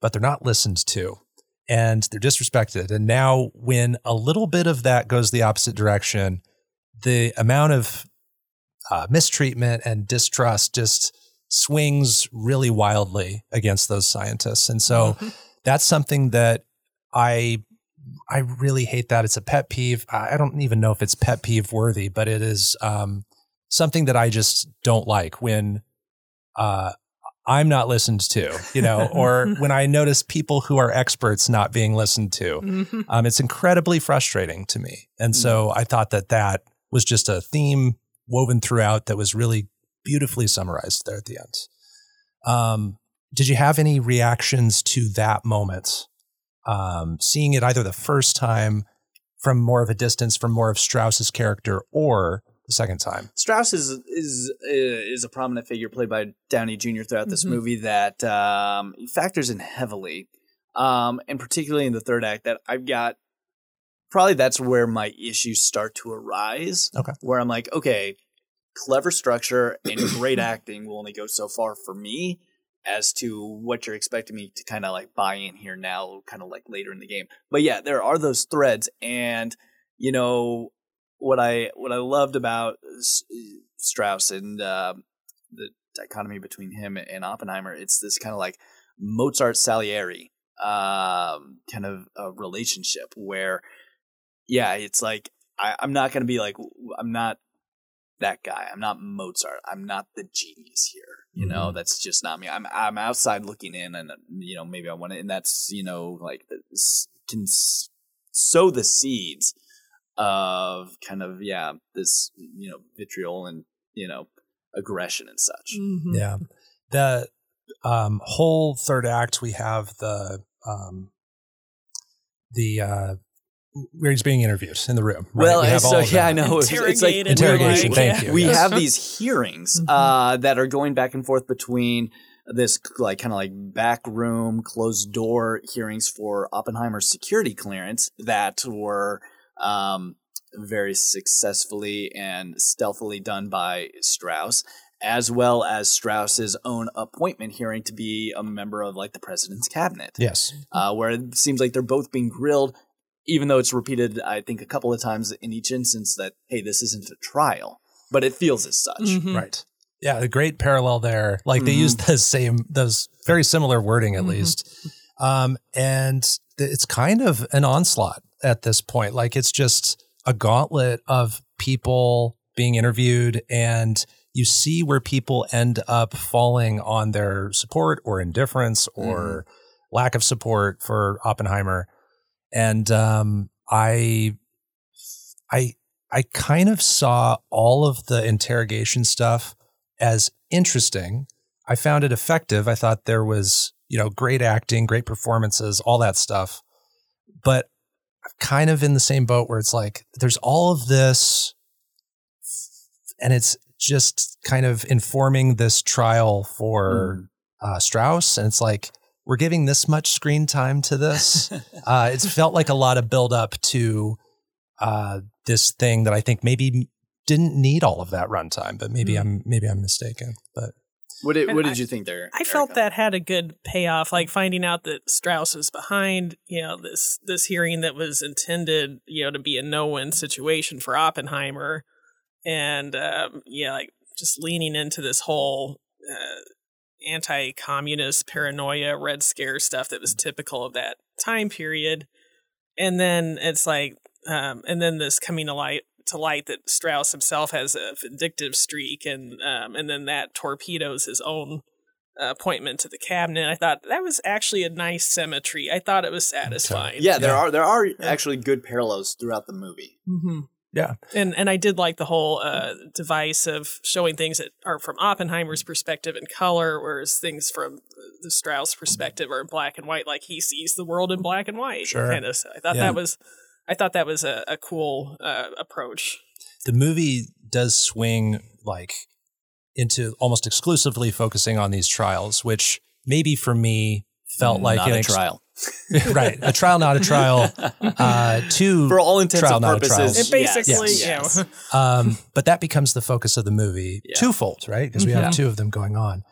but they're not listened to and they're disrespected. And now, when a little bit of that goes the opposite direction, the amount of uh, mistreatment and distrust just swings really wildly against those scientists. And so that's something that I I really hate that. It's a pet peeve. I I don't even know if it's pet peeve worthy, but it is um, something that I just don't like when uh, I'm not listened to, you know, or when I notice people who are experts not being listened to. Mhm. Um, it's incredibly frustrating to me. And so I thought that that was just a theme woven throughout that was really beautifully summarized there at the end. Um, did you have any reactions to that moment? Um, seeing it either the first time from more of a distance, from more of Strauss's character, or the second time? Strauss is is is a prominent figure played by Downey Jr. throughout this Mhm. movie that um, factors in heavily, um, and particularly in the third act. That I've got probably that's where my issues start to arise. Okay. where I'm like, okay, clever structure and great acting will only go so far for me as to what you're expecting me to kind of like buy in here now, kind of like later in the game. But yeah, there are those threads, and you know what I what I loved about Strauss and uh, the dichotomy between him and Oppenheimer. It's this kind of like Mozart Salieri um, kind of a relationship where, yeah, it's like I, I'm not going to be like I'm not that guy. I'm not Mozart. I'm not the genius here. You know, that's just not me. I'm I'm outside looking in, and you know, maybe I want to, and that's you know, like can sow the seeds of kind of yeah, this you know, vitriol and you know, aggression and such. Mhm. Yeah. The um, whole third act, we have the um, the uh, where he's being interviewed in the room. right? Well, We so yeah, I know it's, it's like Interrogation, like, thank yeah. you. we yes. have these hearings Mhm. uh, that are going back and forth between this like kind of like back room closed door hearings for Oppenheimer's security clearance that were um, very successfully and stealthily done by Strauss as well as Strauss's own appointment hearing to be a member of like the president's cabinet Yes. uh, where it seems like they're both being grilled, even though it's repeated, I think, a couple of times in each instance that, hey, this isn't a trial, but it feels as such. Mhm. Right. Yeah, a great parallel there. Like they use the same, those very similar wording at Mhm. least. Um, and th- it's kind of an onslaught at this point. Like it's just a gauntlet of people being interviewed and you see where people end up falling on their support or indifference or lack of support for Oppenheimer. And um, I, I, I kind of saw all of the interrogation stuff as interesting. I found it effective. I thought there was, you know, great acting, great performances, all that stuff. But kind of in the same boat where it's like there's all of this, and it's just kind of informing this trial for uh, Strauss, and it's like we're giving this much screen time to this. uh, it's felt like a lot of build up to uh, this thing that I think maybe didn't need all of that runtime, but maybe Mm. I'm maybe I'm mistaken. But What did what I- did you think there? I felt that had a good payoff, like finding out that Strauss was behind, you know, this this hearing that was intended, you know, to be a no-win situation for Oppenheimer, and um, yeah, like just leaning into this whole uh, anti-communist paranoia, Red Scare stuff that was typical of that time period, and then it's like, um, and then this coming to light to light that Strauss himself has a vindictive streak, and um, and then that torpedoes his own uh, appointment to the cabinet. I thought that was actually a nice symmetry. I thought it was satisfying. Yeah, there Yeah. are there are actually good parallels throughout the movie. hmm yeah, And and I did like the whole uh, device of showing things that are from Oppenheimer's perspective in color, whereas things from the Strauss perspective are in black and white. Like he sees the world in black and white. Sure. Kind of. I thought Yeah. that was. I thought that was a, a cool uh, approach. the movie does swing like into almost exclusively focusing on these trials, which maybe for me felt like Not an a ex- trial. right, a trial, not a trial. Uh, two For all intents trial, and not a purposes, It basically, yes, you yes. um, but that becomes the focus of the movie Yeah. twofold, right? Because we have Yeah. two of them going on,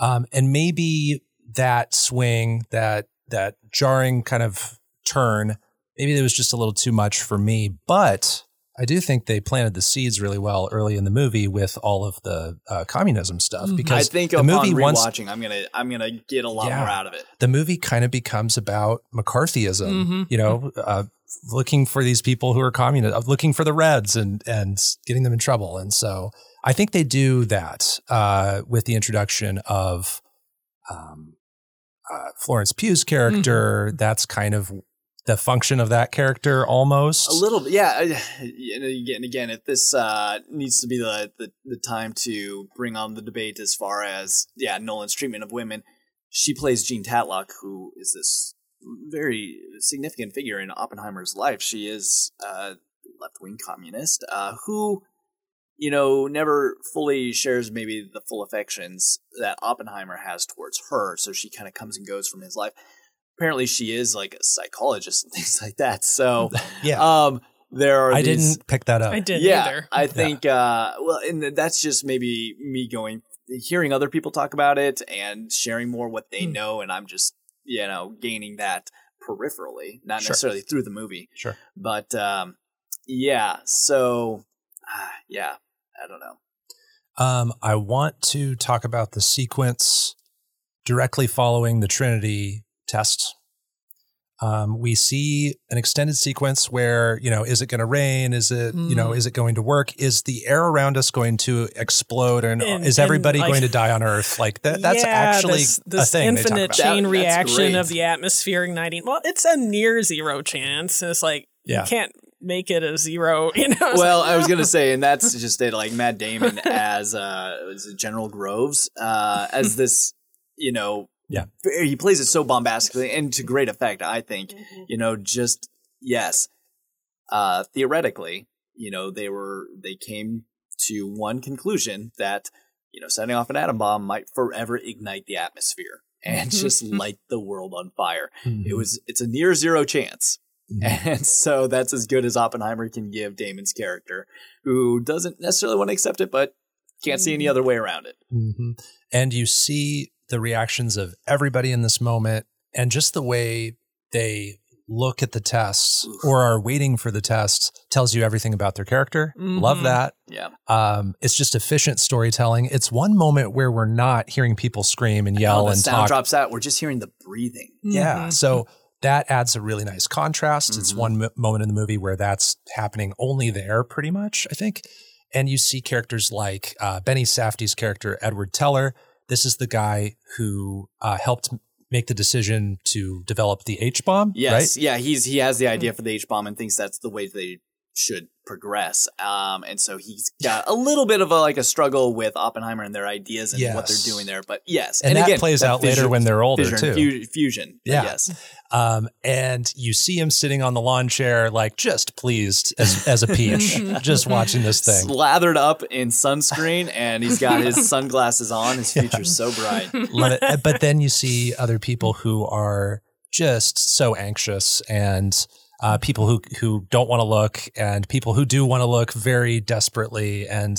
um, and maybe that swing, that that jarring kind of turn, maybe it was just a little too much for me. But I do think they planted the seeds really well early in the movie with all of the uh, communism stuff because I think the upon movie once rewatching, I'm gonna I'm gonna get a lot Yeah. more out of it. the movie kind of becomes about McCarthyism, Mhm. you know, uh, looking for these people who are communist, uh, looking for the Reds and and getting them in trouble. And so I think they do that uh, with the introduction of um, uh, Florence Pugh's character. That's kind of the function of that character almost. A little bit, yeah. And again, again, if this uh, needs to be the, the the time to bring on the debate as far as yeah Nolan's treatment of women, she plays Jean Tatlock, who is this very significant figure in Oppenheimer's life. She is a left wing communist uh, who, you know, never fully shares maybe the full affections that Oppenheimer has towards her. So she kind of comes and goes from his life. Apparently, she is like a psychologist and things like that. So, yeah, um, there are I these- didn't pick that up. I didn't yeah, either. I think uh well and that's just maybe me going hearing other people talk about it and sharing more what they Hmm. know and I'm just you know gaining that peripherally, not Sure. necessarily through the movie. Sure. But um yeah, so ah, yeah, I don't know. Um, I want to talk about the sequence directly following the Trinity test. Um, we see an extended sequence where, you know, is it going to rain? Is it, you know, Mm. is it going to work? Is the air around us going to explode? And, And- is and, everybody like- going to die on Earth? Like that, that's Yeah, actually this, a this thing. they talk infinite about. chain That- reaction of the atmosphere igniting. Well, it's a near zero chance. And it's like Yeah. you can't make it a zero. You know. It's Well, like, I was gonna say, and that's just it. Like Matt Damon as uh, was General Groves uh, as this, you know, Yeah. he plays it so bombastically and to great effect. I think, you know, just yes, uh, theoretically, you know, they were they came to one conclusion that you know setting off an atom bomb might forever ignite the atmosphere and just light the world on fire. Mhm. It was it's a near zero chance. Mhm. And so that's as good as Oppenheimer can give Damon's character, who doesn't necessarily want to accept it, but can't see any other way around it. hmm And you see the reactions of everybody in this moment and just the way they look at the tests Oof. or are waiting for the tests tells you everything about their character. Love Mhm. that. Yeah. Um, it's just efficient storytelling. It's one moment where we're not hearing people scream and yell the and sound talk. drops out. We're just hearing the breathing. Yeah. Mhm. So that adds a really nice contrast. It's Mhm. one mo- moment in the movie where that's happening only there, pretty much, I think. And you see characters like uh, Benny Safdie's character, Edward Teller. This is the guy who uh, helped make the decision to develop the H bomb, Yes. right? Yeah. He's he has the idea for the H bomb and thinks that's the way they should progress. Um, and so he's got a little bit of a like a struggle with Oppenheimer and their ideas and what they're doing there. But yes, And that plays out later when they're older, fission- too. fu- fusion. Yeah. Yes. Um, and you see him sitting on the lawn chair, like just pleased as, as a peach, just watching this thing. Slathered up in sunscreen, and he's got his sunglasses on. His future's so bright. Love it. But then you see other people who are just so anxious and uh, people who, who don't want to look and people who do want to look very desperately. And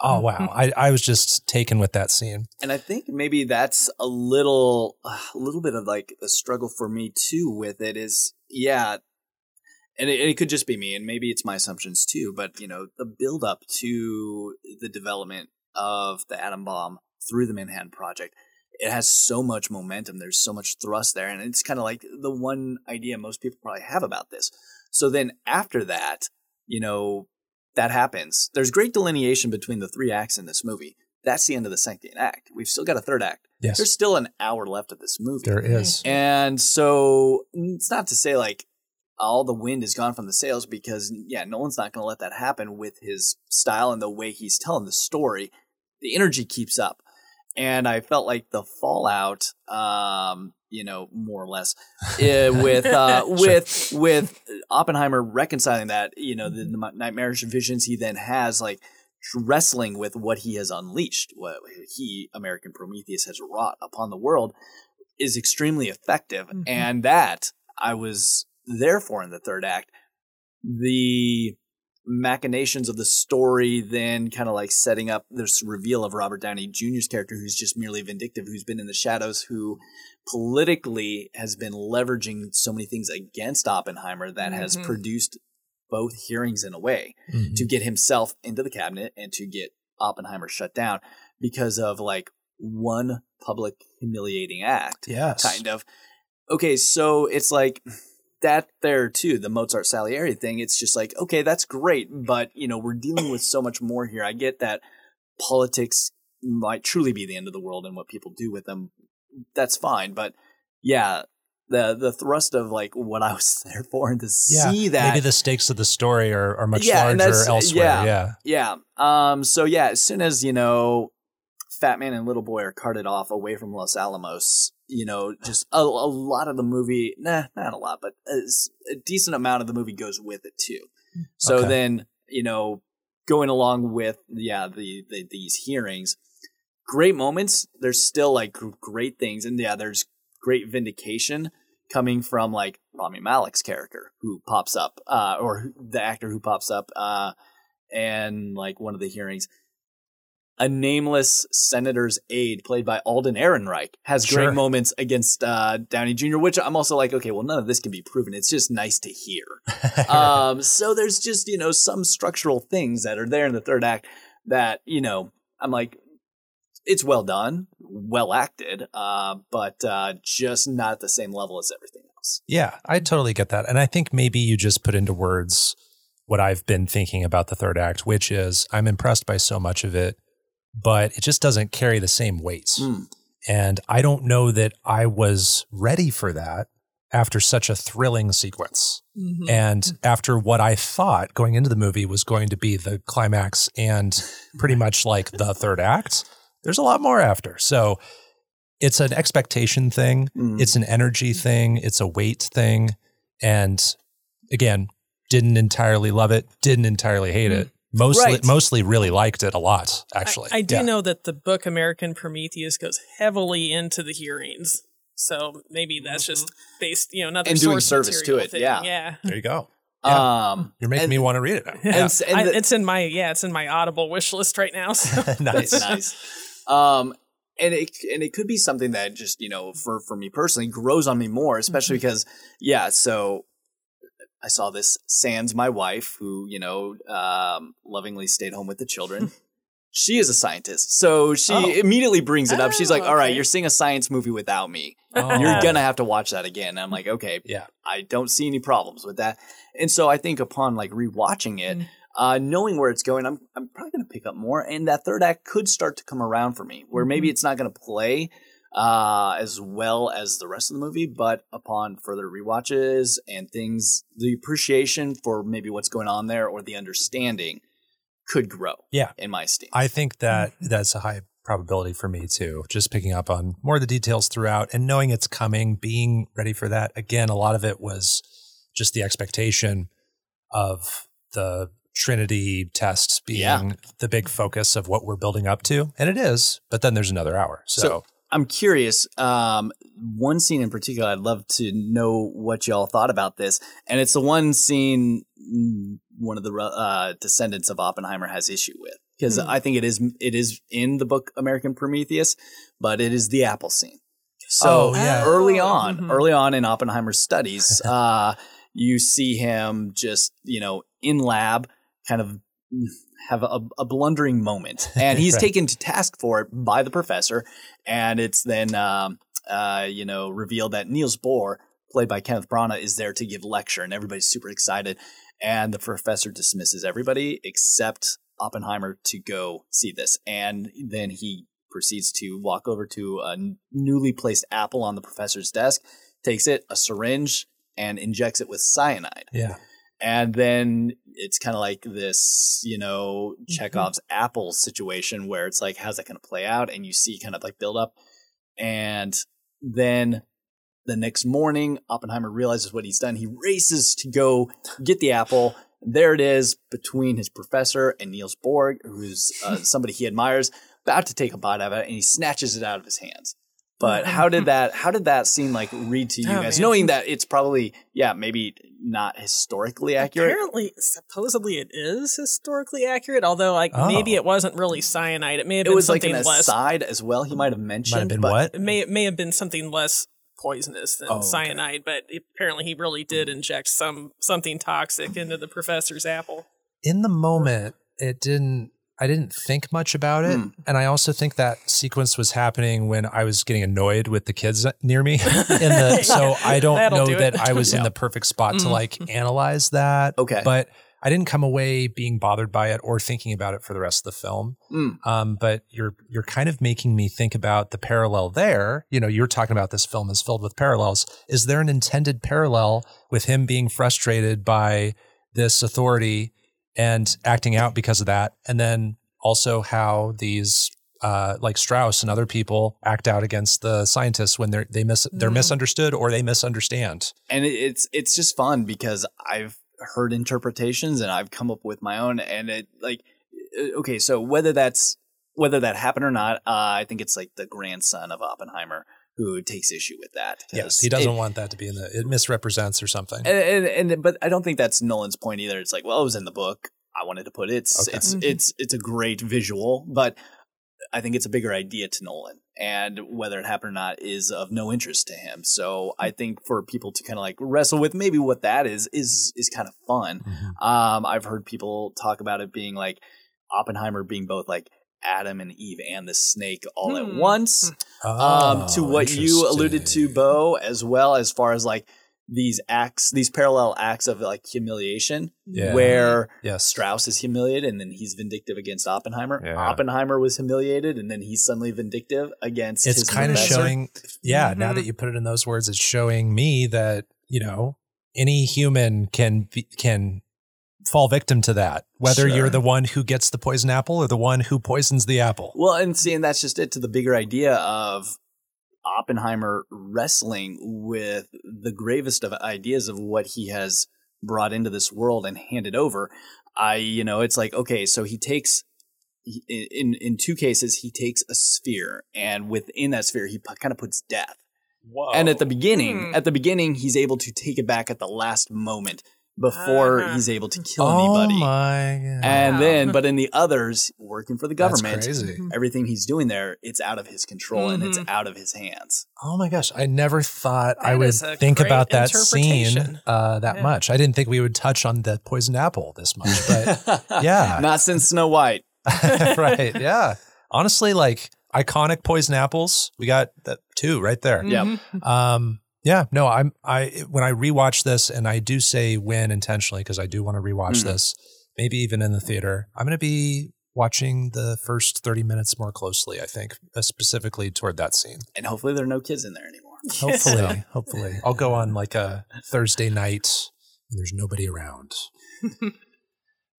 oh, wow. I, I was just taken with that scene. And I think maybe that's a little, a little bit of like a struggle for me too. With it is, yeah, and it, it could just be me, and maybe it's my assumptions too. But you know, the build up to the development of the atom bomb through the Manhattan Project, it has so much momentum. There's so much thrust there, and it's kind of like the one idea most people probably have about this. So then after that, you know, that happens. There's great delineation between the three acts in this movie. That's the end of the second act. We've still got a third act. Yes. There's still an hour left of this movie. There is. And so it's not to say like all the wind is gone from the sails because yeah, Nolan's not going to let that happen with his style and the way he's telling the story. The energy keeps up. And I felt like the fallout, um, you know, more or less, eh, with uh, with with Oppenheimer reconciling that, you know, the, the nightmarish visions he then has, like wrestling with what he has unleashed, what he, American Prometheus, has wrought upon the world, is extremely effective. And that I was there for in the third act. The machinations of the story then kind of like setting up this reveal of Robert Downey Jr.'s character who's just merely vindictive, who's been in the shadows, who politically has been leveraging so many things against Oppenheimer that has Mhm. produced both hearings in a way Mhm. to get himself into the cabinet and to get Oppenheimer shut down because of like one public humiliating act. Yes. Kind of. Okay, so it's like that there too, the Mozart Salieri thing. It's just like, okay, that's great, but you know, we're dealing with so much more here. I get that politics might truly be the end of the world and what people do with them. That's fine, but yeah, the the thrust of like what I was there for and to Yeah. see that Maybe the stakes of the story are, are much Yeah, larger elsewhere. yeah. yeah. Yeah. Um. So yeah, as soon as you know, Fat Man and Little Boy are carted off away from Los Alamos, you know, just a, a lot of the movie. Nah, not a lot, but a decent amount of the movie goes with it too. So Okay. then you know, going along with yeah the, the these hearings, great moments. There's still like great things, and yeah, there's great vindication coming from like Rami Malek's character who pops up, uh, or the actor who pops up, uh, and like one of the hearings. A nameless senator's aide, played by Alden Ehrenreich, has great moments against uh, Downey Jr., which I'm also like, okay, well, none of this can be proven. It's just nice to hear. um, so there's just, you know, some structural things that are there in the third act that, you know, I'm like, it's well done, well acted, uh, but uh, just not at the same level as everything else. Yeah, I totally get that. And I think maybe you just put into words what I've been thinking about the third act, which is I'm impressed by so much of it, but it just doesn't carry the same weight. Mm. And I don't know that I was ready for that after such a thrilling sequence. Mhm. And after what I thought going into the movie was going to be the climax and pretty much like the third act, there's a lot more after. So it's an expectation thing, Mm. it's an energy thing, it's a weight thing. And again, didn't entirely love it, didn't entirely hate it. Mostly. Right. mostly really liked it a lot, actually. I, I do Yeah. know that the book American Prometheus goes heavily into the hearings. So maybe that's just based, you know, another Mm-hmm. And doing service to it, thing. yeah. Yeah. There you go. Yeah. Um, You're making and- me want to read it now. and, s- and I- it's in my yeah, it's in my Audible wish list right now. So nice. Nice. Um, and it and it could be something that just you know for for me personally grows on me more, especially because yeah. So I saw this Sans, my wife, who you know um, lovingly stayed home with the children. she is a scientist, so she Oh. immediately brings it up. She's like, Oh, "All right, okay. you're seeing a science movie without me. Oh. You're gonna have to watch that again." And I'm like, "Okay, Yeah. I don't see any problems with that." And so I think upon like rewatching it, uh, knowing where it's going, I'm I'm probably going to pick up more, and that third act could start to come around for me, where maybe it's not going to play uh, as well as the rest of the movie. But upon further rewatches and things, the appreciation for maybe what's going on there or the understanding could grow. Yeah. in my esteem. I think that that's a high probability for me too. Just picking up on more of the details throughout and knowing it's coming, being ready for that. Again, a lot of it was just the expectation of the Trinity tests being Yeah. the big focus of what we're building up to. And it is, but then there's another hour. So, So I'm curious. Um, one scene in particular, I'd love to know what y'all thought about this, and it's the one scene mm, one of the uh, descendants of Oppenheimer has issue with because Hmm. I think it is it is in the book American Prometheus, but it is the apple scene. So Oh, yeah. early on, Mhm. early on in Oppenheimer's studies, uh, you see him just you know in lab, kind of have a, a blundering moment, and he's Right. taken to task for it by the professor, and it's then um, uh, you know revealed that Niels Bohr, played by Kenneth Branagh, is there to give lecture, and everybody's super excited, and the professor dismisses everybody except Oppenheimer to go see this, and then he proceeds to walk over to a newly placed apple on the professor's desk, takes it, a syringe, and injects it with cyanide. yeah. And then it's kind of like this, you know, Chekhov's apple situation where it's like, how's that going to play out? And you see kind of like build up. And then the next morning, Oppenheimer realizes what he's done. He races to go get the apple. There it is between his professor and Niels Bohr, who's uh, somebody he admires, about to take a bite of it, and he snatches it out of his hands. But how did that? How did that seem like read to you Oh, guys, man. knowing that it's probably yeah maybe not historically accurate? Apparently, supposedly it is historically accurate. Although, like Oh. maybe it wasn't really cyanide. It may have It been was like something an less. aside as well. He might have mentioned. Might have been but what? It may it may have been something less poisonous than Oh, okay. cyanide, but apparently he really did hmm. inject some something toxic into the professor's apple. in the moment it didn't i didn't think much about it Hmm. and i also think that sequence was happening when i was getting annoyed with the kids near me in the so i don't That'll know do it. that i was in the perfect spot to Mhm. like analyze that Okay. but i didn't come away being bothered by it or thinking about it for the rest of the film Mm. um, but you're you're kind of making me think about the parallel there you know you're talking about this film is filled with parallels is there an intended parallel with him being frustrated by this authority and acting out because of that and then also how these uh, like Strauss and other people act out against the scientists when they're they miss they're Mhm. misunderstood or they misunderstand. and it's it's just fun because I've heard interpretations and I've come up with my own, and it like uh, okay, so whether that's whether that happened or not, uh, I think it's like the grandson of Oppenheimer who takes issue with that. Yes, he doesn't it- want that to be in the it misrepresents or something. and, and, and but I don't think that's Nolan's point either. It's like, well, it was in the book. I wanted to put it. It's Okay. it's Mhm. it's it's a great visual, but I think it's a bigger idea to Nolan, and whether it happened or not is of no interest to him. So I think for people to kind of like wrestle with maybe what that is is is kind of fun. Mhm. Um, I've heard people talk about it being like Oppenheimer being both like Adam and Eve and the snake all at Hmm. once um, Oh, to what you alluded to. Beau, as well as far as like these acts, these parallel acts of like humiliation, Yeah. where Yes. Strauss is humiliated and then he's vindictive against Oppenheimer. Yeah. Oppenheimer was humiliated and then he's suddenly vindictive against. it's his kind of showing yeah now Mhm. that you put it in those words it's showing me that you know any human can be, can fall victim to that whether Sure. you're the one who gets the poison apple or the one who poisons the apple Well, and seeing that's just it to the bigger idea of Oppenheimer wrestling with the gravest of ideas of what he has brought into this world and handed over. I, you know, it's like okay, so he takes in in two cases he takes a sphere, and within that sphere he kind of puts death. And at the beginning, Hmm. at the beginning, he's able to take it back at the last moment before Uh-huh. he's able to kill oh anybody. my God. And Wow. then, but in the others, working for the That's government, crazy. everything he's doing there, it's out of his control and it's Mhm. out of his hands. oh my gosh i never thought i That would think about that scene uh, that Yeah. much i didn't think we would touch on the poison apple this much but Yeah. Not since Snow White. right yeah honestly like iconic poison apples we got that two right there Yep. Mhm. Um, yeah, no, I'm I when I rewatch this, and I do say when intentionally because I do want to rewatch Mhm. this, maybe even in the theater. I'm going to be watching the first 30 minutes more closely, I think, uh, specifically toward that scene. And hopefully there are no kids in there anymore. Hopefully, hopefully. I'll go on like a Thursday night and there's nobody around.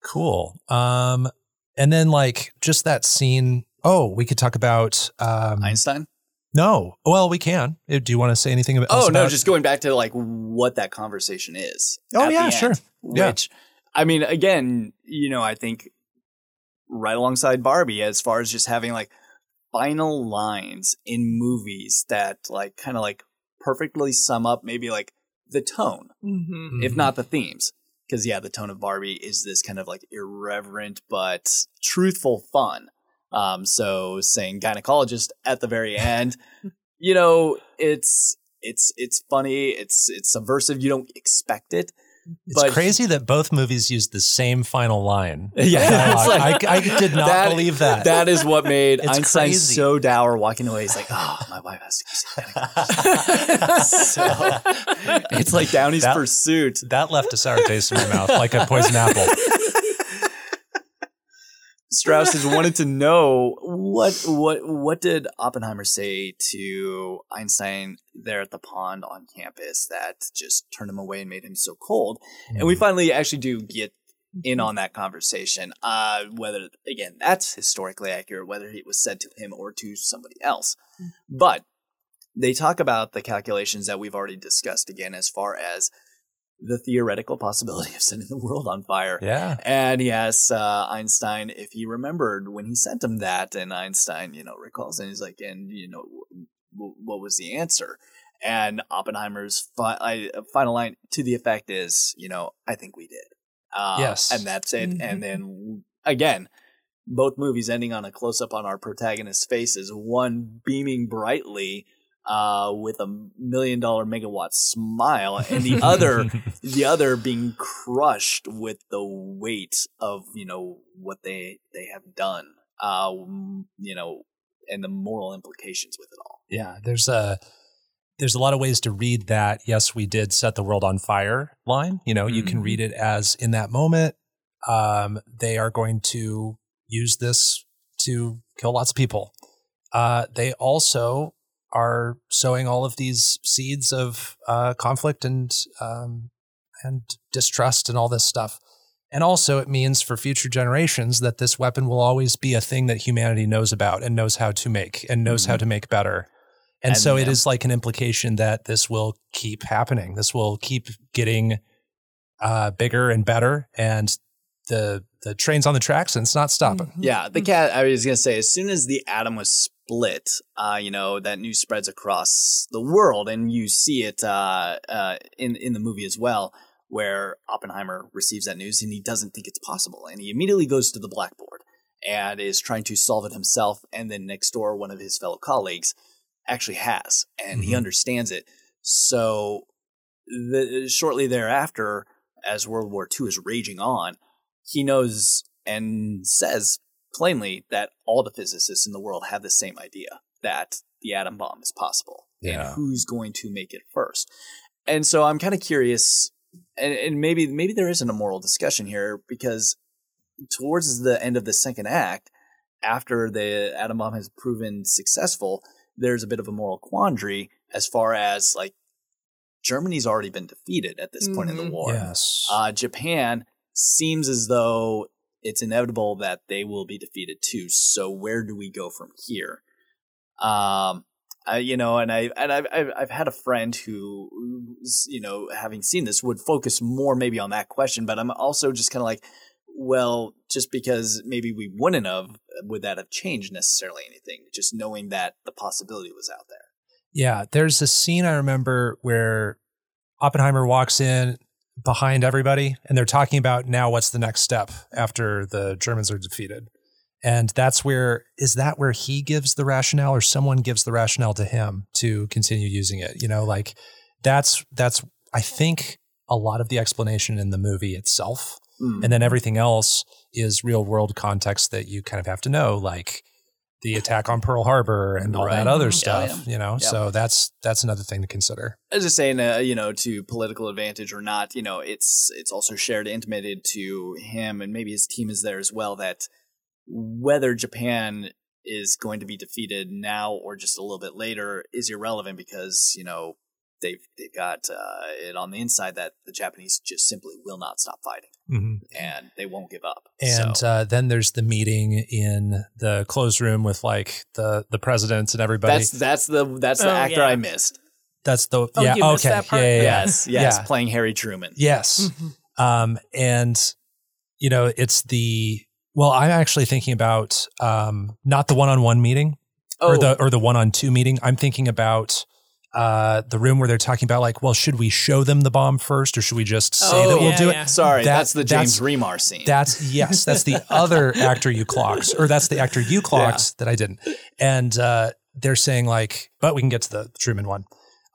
cool. Um, and then like just that scene. Oh, we could talk about um, Einstein. No, well, we can. Uh, Do you want to say anything about? Oh no, about- just going back to like what that conversation is. Oh, yeah, end, sure. Yeah. Which, I mean, again, you know, I think right alongside Barbie, as far as just having like final lines in movies that like kind of like perfectly sum up maybe like the tone, Mm-hmm. if not the themes. Because yeah, the tone of Barbie is this kind of like irreverent but truthful fun. Um, so saying gynecologist at the very end, you know, it's it's it's funny, it's it's subversive. You don't expect it. It's but crazy that both movies use the same final line. Yeah, like- I, I did not that- believe that. That is what made It's Einstein crazy. so dour walking away. He's like, oh, my wife has to gynecologist." so it's like Downey's That- pursuit. that left a sour taste in my mouth, like a poison apple. Strauss has wanted to know what what what did Oppenheimer say to Einstein there at the pond on campus that just turned him away and made him so cold. And we hmm. finally actually do get in mm-hmm. on that conversation. Uh, whether again that's historically accurate, whether it was said to him or to somebody else, hmm. but they talk about the calculations that we've already discussed again as far as the theoretical possibility of setting the world on fire. Yeah. And he asks uh, Einstein if he remembered when he sent him that, and Einstein, you know, recalls, and he's like, and you know, w- w- what was the answer? And Oppenheimer's fi- I, final line to the effect is, you know, I think we did. Uh, Yes. and that's it. Mhm. And then again, both movies ending on a close up on our protagonist's faces, one beaming brightly. Uh, with a million dollar megawatt smile, and the other the other being crushed with the weight of you know what they they have done uh you know and the moral implications with it all Yeah, there's a there's a lot of ways to read that. Yes, we did set the world on fire line. You know, you can Mhm. read it as in that moment, um, they are going to use this to kill lots of people. Uh, they also are sowing all of these seeds of uh, conflict and um, and distrust and all this stuff. And also, it means for future generations that this weapon will always be a thing that humanity knows about and knows how to make and knows how to make better. And, And, so it yeah. is like an implication that this will keep happening. This will keep getting uh, bigger and better, and the the train's on the tracks and it's not stopping. yeah the cat i was gonna say as soon as the atom was split uh you know that news spreads across the world and you see it uh uh in in the movie as well where oppenheimer receives that news and he doesn't think it's possible and he immediately goes to the blackboard and is trying to solve it himself and then next door one of his fellow colleagues actually has and he Mhm. understands it so the, shortly thereafter as world war ii is raging on he knows and says plainly that all the physicists in the world have the same idea that the atom bomb is possible Yeah. and who's going to make it first and so i'm kind of curious and, and maybe maybe there isn't a moral discussion here because towards the end of the second act after the atom bomb has proven successful there's a bit of a moral quandary as far as like germany's already been defeated at this point in the Mhm. war Yes. uh, Japan seems as though it's inevitable that they will be defeated too. So where do we go from here? Um, I, you know, and I and I've, I've I've had a friend who, you know, having seen this, would focus more maybe on that question. But I'm also just kind of like, well, just because maybe we wouldn't have, would that have changed necessarily anything? Just knowing that the possibility was out there. Yeah, there's a scene I remember where Oppenheimer walks in behind everybody and they're talking about now what's the next step after the Germans are defeated. And that's where is that where he gives the rationale or someone gives the rationale to him to continue using it? You know, like that's that's I think a lot of the explanation in the movie itself. Mm. And then everything else is real world context that you kind of have to know, like the attack on Pearl Harbor and all Right. that other stuff, yeah. you know. Yeah. So that's that's another thing to consider. I was just saying, uh, you know, to political advantage or not, you know, it's it's also shared, intimated to him, and maybe his team is there as well. That whether Japan is going to be defeated now or just a little bit later is irrelevant because you know they've they've got uh, it on the inside that the Japanese just simply will not stop fighting Mhm. and they won't give up. And so, uh, then there's the meeting in the closed room with like the the president and everybody. that's that's the that's the Oh, actor yeah. I missed. That's the Oh, yeah you missed okay that part? yeah, yeah, yeah. Yes, yes, Yeah. playing Harry Truman. yes um and you know it's the well I'm actually thinking about um not the one-on-one meeting Oh, or the or the one-on-two meeting I'm thinking about uh the room where they're talking about like well should we show them the bomb first or should we just say oh, that we'll yeah, do yeah. it Sorry, That- that's the that's- James Remar scene. That's yes, that's the other actor you clocks, or that's the actor you clocks that I didn't. And uh, they're saying like, but we can get to the Truman one.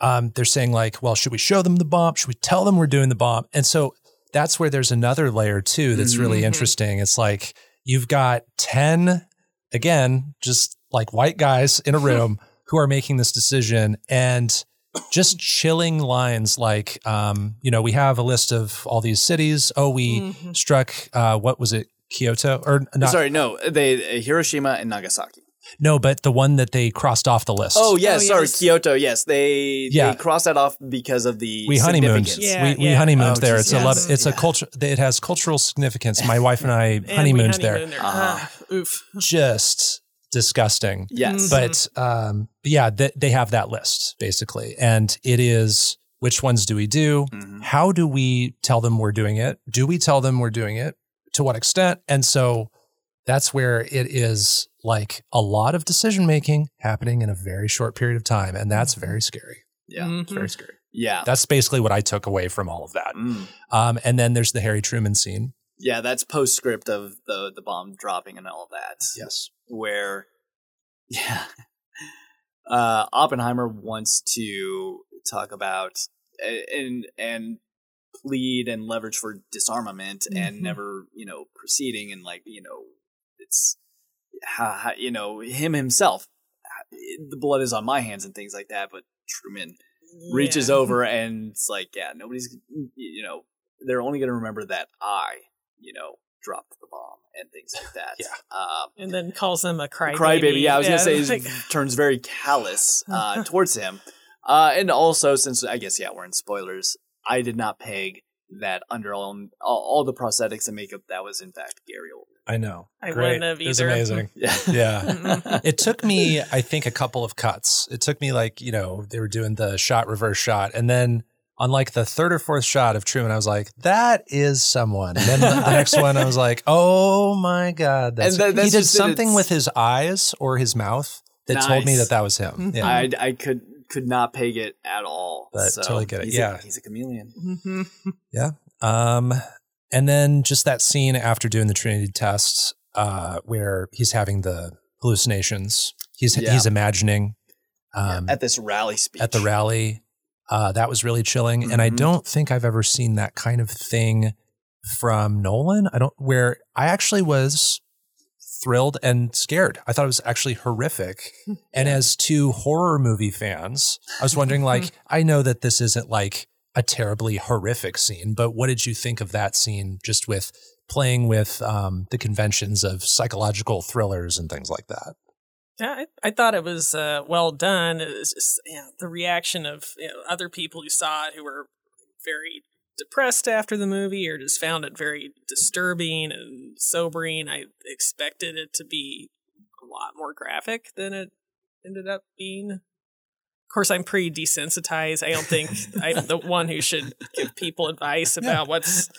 Um, they're saying like, well, should we show them the bomb? Should we tell them we're doing the bomb? And so that's where there's another layer too that's really Mhm. interesting. It's like you've got ten again, just like white guys in a room who are making this decision and just chilling lines like um, you know we have a list of all these cities oh we Mhm. struck uh, what was it kyoto or not Sorry, no, they uh, Hiroshima and Nagasaki. no but the one that they crossed off the list Oh yes, Oh, sorry, yes. Kyoto. Yes, they Yeah. they crossed that off because of the we honeymooned significance. Yeah, we, we honeymooned Oh, there geez, it's a love yes. it's a culture it has cultural significance my wife and i And we honeymooned there honeymooned Uh-huh. Ah, oof. just disgusting. Yes. but um yeah th- they have that list basically. And it is which ones do we do? Mhm. how do we tell them we're doing it? Do we tell them we're doing it? To what extent? And so that's where it is like a lot of decision making happening in a very short period of time and that's very scary. Yeah. it's very scary. Yeah. that's basically what i took away from all of that. Mm. um and then there's the harry truman scene Yeah, that's postscript of the the bomb dropping and all that. yes Where yeah. Uh Oppenheimer wants to talk about and and plead and leverage for disarmament and Mhm. never, you know, proceeding and like, you know, it's how, you know, him himself the blood is on my hands and things like that, but Truman reaches over and it's like, yeah, nobody's, you know, they're only going to remember that I, you know, dropped the bomb and things like that. Yeah. Um, and then calls him a crybaby. crybaby. Yeah, I was going to say, like- he turns very callous uh, towards him. Uh, and also, since I guess, yeah, we're in spoilers, I did not peg that under all, all, all the prosthetics and makeup, that was in fact Gary Oldman. i know I Great. wouldn't have it was amazing Yeah. yeah it took me i think a couple of cuts it took me like you know they were doing the shot reverse shot and then on like the third or fourth shot of truman i was like that is someone and then the, the next one i was like oh my god that's, And that- that's he did something with his eyes or his mouth that told me that that was him yeah I, I could could not peg it at all. But so totally get it. he's Yeah. A, he's a chameleon. Mhm. Yeah. Um, and then just that scene after doing the Trinity tests, uh, where he's having the hallucinations. He's Yeah. he's imagining um, At this rally speech. at the rally. Uh, that was really chilling, and I Mhm. don't think I've ever seen that kind of thing from Nolan. I don't. Where I actually was thrilled and scared. I thought it was actually horrific. And as two horror movie fans, I was wondering, like, I know that this isn't like a terribly horrific scene, but what did you think of that scene? Just with playing with um, the conventions of psychological thrillers and things like that. Yeah, I, I thought it was uh, well done. It was just you know, the reaction of you know, other people who saw it who were very depressed after the movie or just found it very disturbing and sobering. I expected it to be a lot more graphic than it ended up being. Of course, I'm pretty desensitized. I don't think I'm the one who should give people advice about what's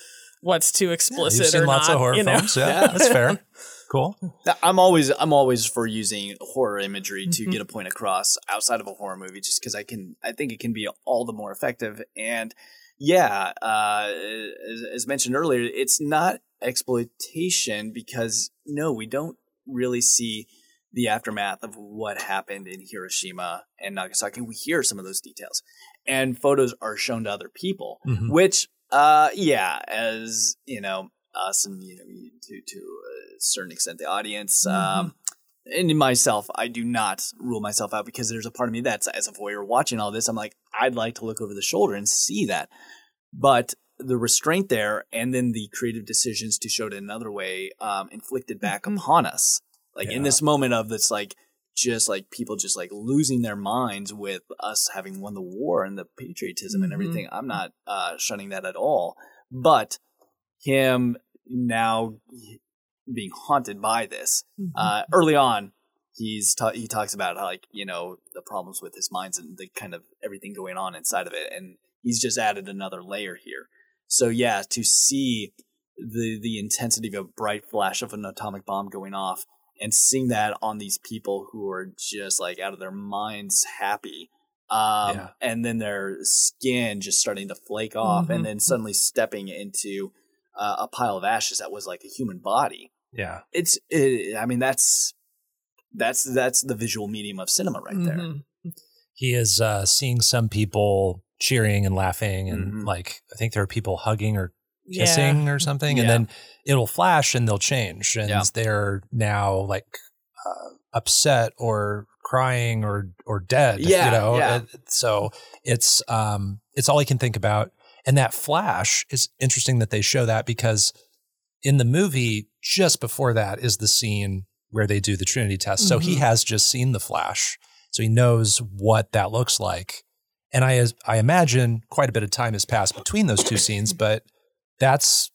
what's too explicit You've seen or lots not. of horror you know? films. Yeah, Yeah. that's fair. Cool. I'm always I'm always for using horror imagery to Mhm. get a point across outside of a horror movie, just because I can I think it can be all the more effective. And yeah, uh, as, as mentioned earlier, it's not exploitation because no, we don't really see the aftermath of what happened in Hiroshima and Nagasaki. We hear some of those details, and photos are shown to other people, Mhm. which uh, yeah, as you know, us and you know to to a certain extent the audience um and myself i do not rule myself out because there's a part of me that's as a voyeur watching all this i'm like i'd like to look over the shoulder and see that but the restraint there and then the creative decisions to show it another way um, inflicted back upon us. Like in this moment of this, like just like people just like losing their minds with us having won the war and the patriotism and Mhm. everything. I'm not uh, shunning that at all, but him now being haunted by this uh, early on. He's ta- he talks about how like you know the problems with his minds and the kind of everything going on inside of it, and he's just added another layer here. So yeah, to see the the intensity of a bright flash of an atomic bomb going off and seeing that on these people who are just like out of their minds happy um, Yeah. and then their skin just starting to flake off Mhm. and then suddenly stepping into uh, a pile of ashes that was like a human body Yeah. it's it, i mean that's that's that's the visual medium of cinema right there Mhm. He is uh, seeing some people cheering and laughing, and Mhm. like I think there are people hugging or Yeah. kissing or something, and Yeah. then it'll flash and they'll change, and Yeah. they're now like uh, upset or crying or or dead. Yeah, you know. yeah. So it's um it's all he can think about, and that flash is interesting that they show that because in the movie just before that is the scene where they do the Trinity test. So he Mhm. has just seen the flash, so he knows what that looks like. And I I imagine quite a bit of time has passed between those two scenes, but that's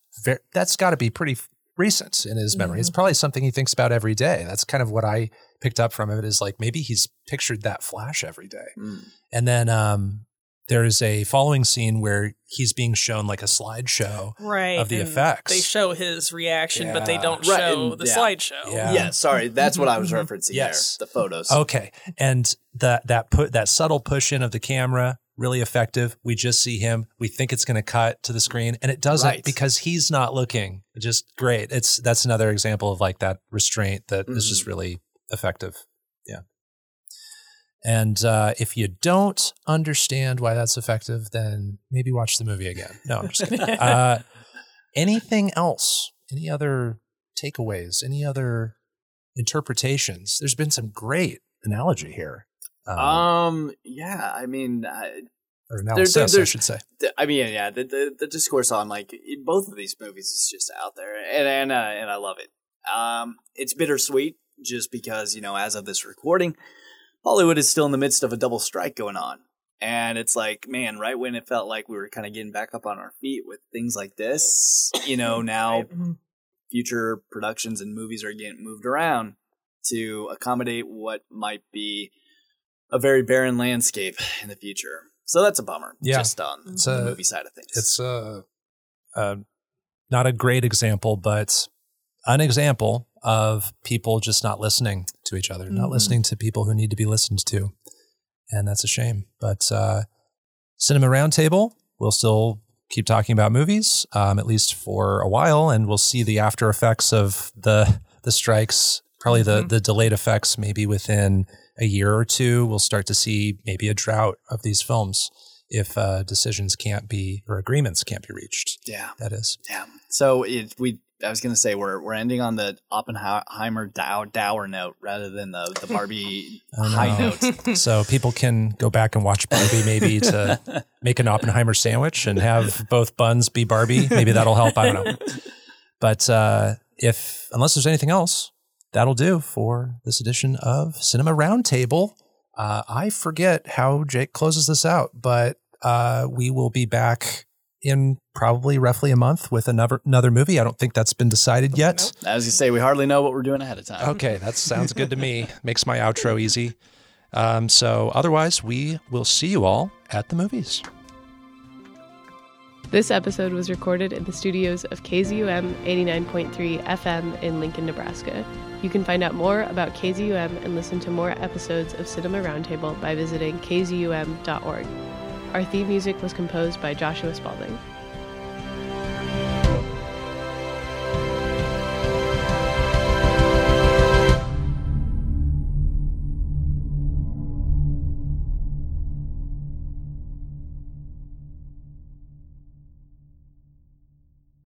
that's got to be pretty recent in his memory. It's probably something he thinks about every day. That's kind of what I picked up from it. Is like maybe he's pictured that flash every day. Mm. And then um, there's a following scene where he's being shown like a slideshow Right. of the and effects. They show his reaction, but they don't Right, show and- the yeah. slideshow. Yeah. yeah sorry that's what i was referencing Yes. there the photos Okay. And that that put that subtle push in of the camera really effective. We just see him. We think it's going to cut to the screen and it doesn't Right. because he's not looking. Just great. It's that's another example of like that restraint that is just mm-hmm. really effective. And uh, if you don't understand why that's effective, then maybe watch the movie again. No, I'm just kidding. uh, anything else? Any other takeaways? Any other interpretations? There's been some great analogy here. Um, um yeah i mean I, or there- analysis, I should say. I mean, yeah, the, the the discourse on like both of these movies is just out there, and and uh, and I love it. Um, it's bittersweet just because you know, as of this recording, Hollywood is still in the midst of a double strike going on, and it's like, man, right when it felt like we were kind of getting back up on our feet with things like this, you know, now Mhm. future productions and movies are getting moved around to accommodate what might be a very barren landscape in the future. So that's a bummer. Yeah. just on It's the a- movie side of things. It's uh, uh, not a great example, but an example of people just not listening to each other, not Mhm. listening to people who need to be listened to. And that's a shame. But uh, Cinema Roundtable, we'll still keep talking about movies, um, at least for a while, and we'll see the after effects of the the strikes, probably the Mhm. the delayed effects, maybe within a year or two. We'll start to see maybe a drought of these films if uh, decisions can't be or agreements can't be reached. yeah, That is. yeah. So it, we, I was gonna say we're we're ending on the Oppenheimer dow, dour note rather than the the Barbie high note. So people can go back and watch Barbie maybe to make an Oppenheimer sandwich and have both buns be Barbie. Maybe that'll help. I don't know. But uh, if unless there's anything else, that'll do for this edition of Cinema Roundtable. Uh, I forget how Jake closes this out, but uh, we will be back in probably roughly a month with another another movie. I don't think that's been decided yet. I was gonna say we hardly know what we're doing ahead of time. Okay, that sounds good to me. Makes my outro easy. Um, so, otherwise, we will see you all at the movies. This episode was recorded in the studios of KZUM 89.3 FM in Lincoln, Nebraska. You can find out more about KZUM and listen to more episodes of Cinema Roundtable by visiting kzum.org. Our theme music was composed by Joshua Spalding.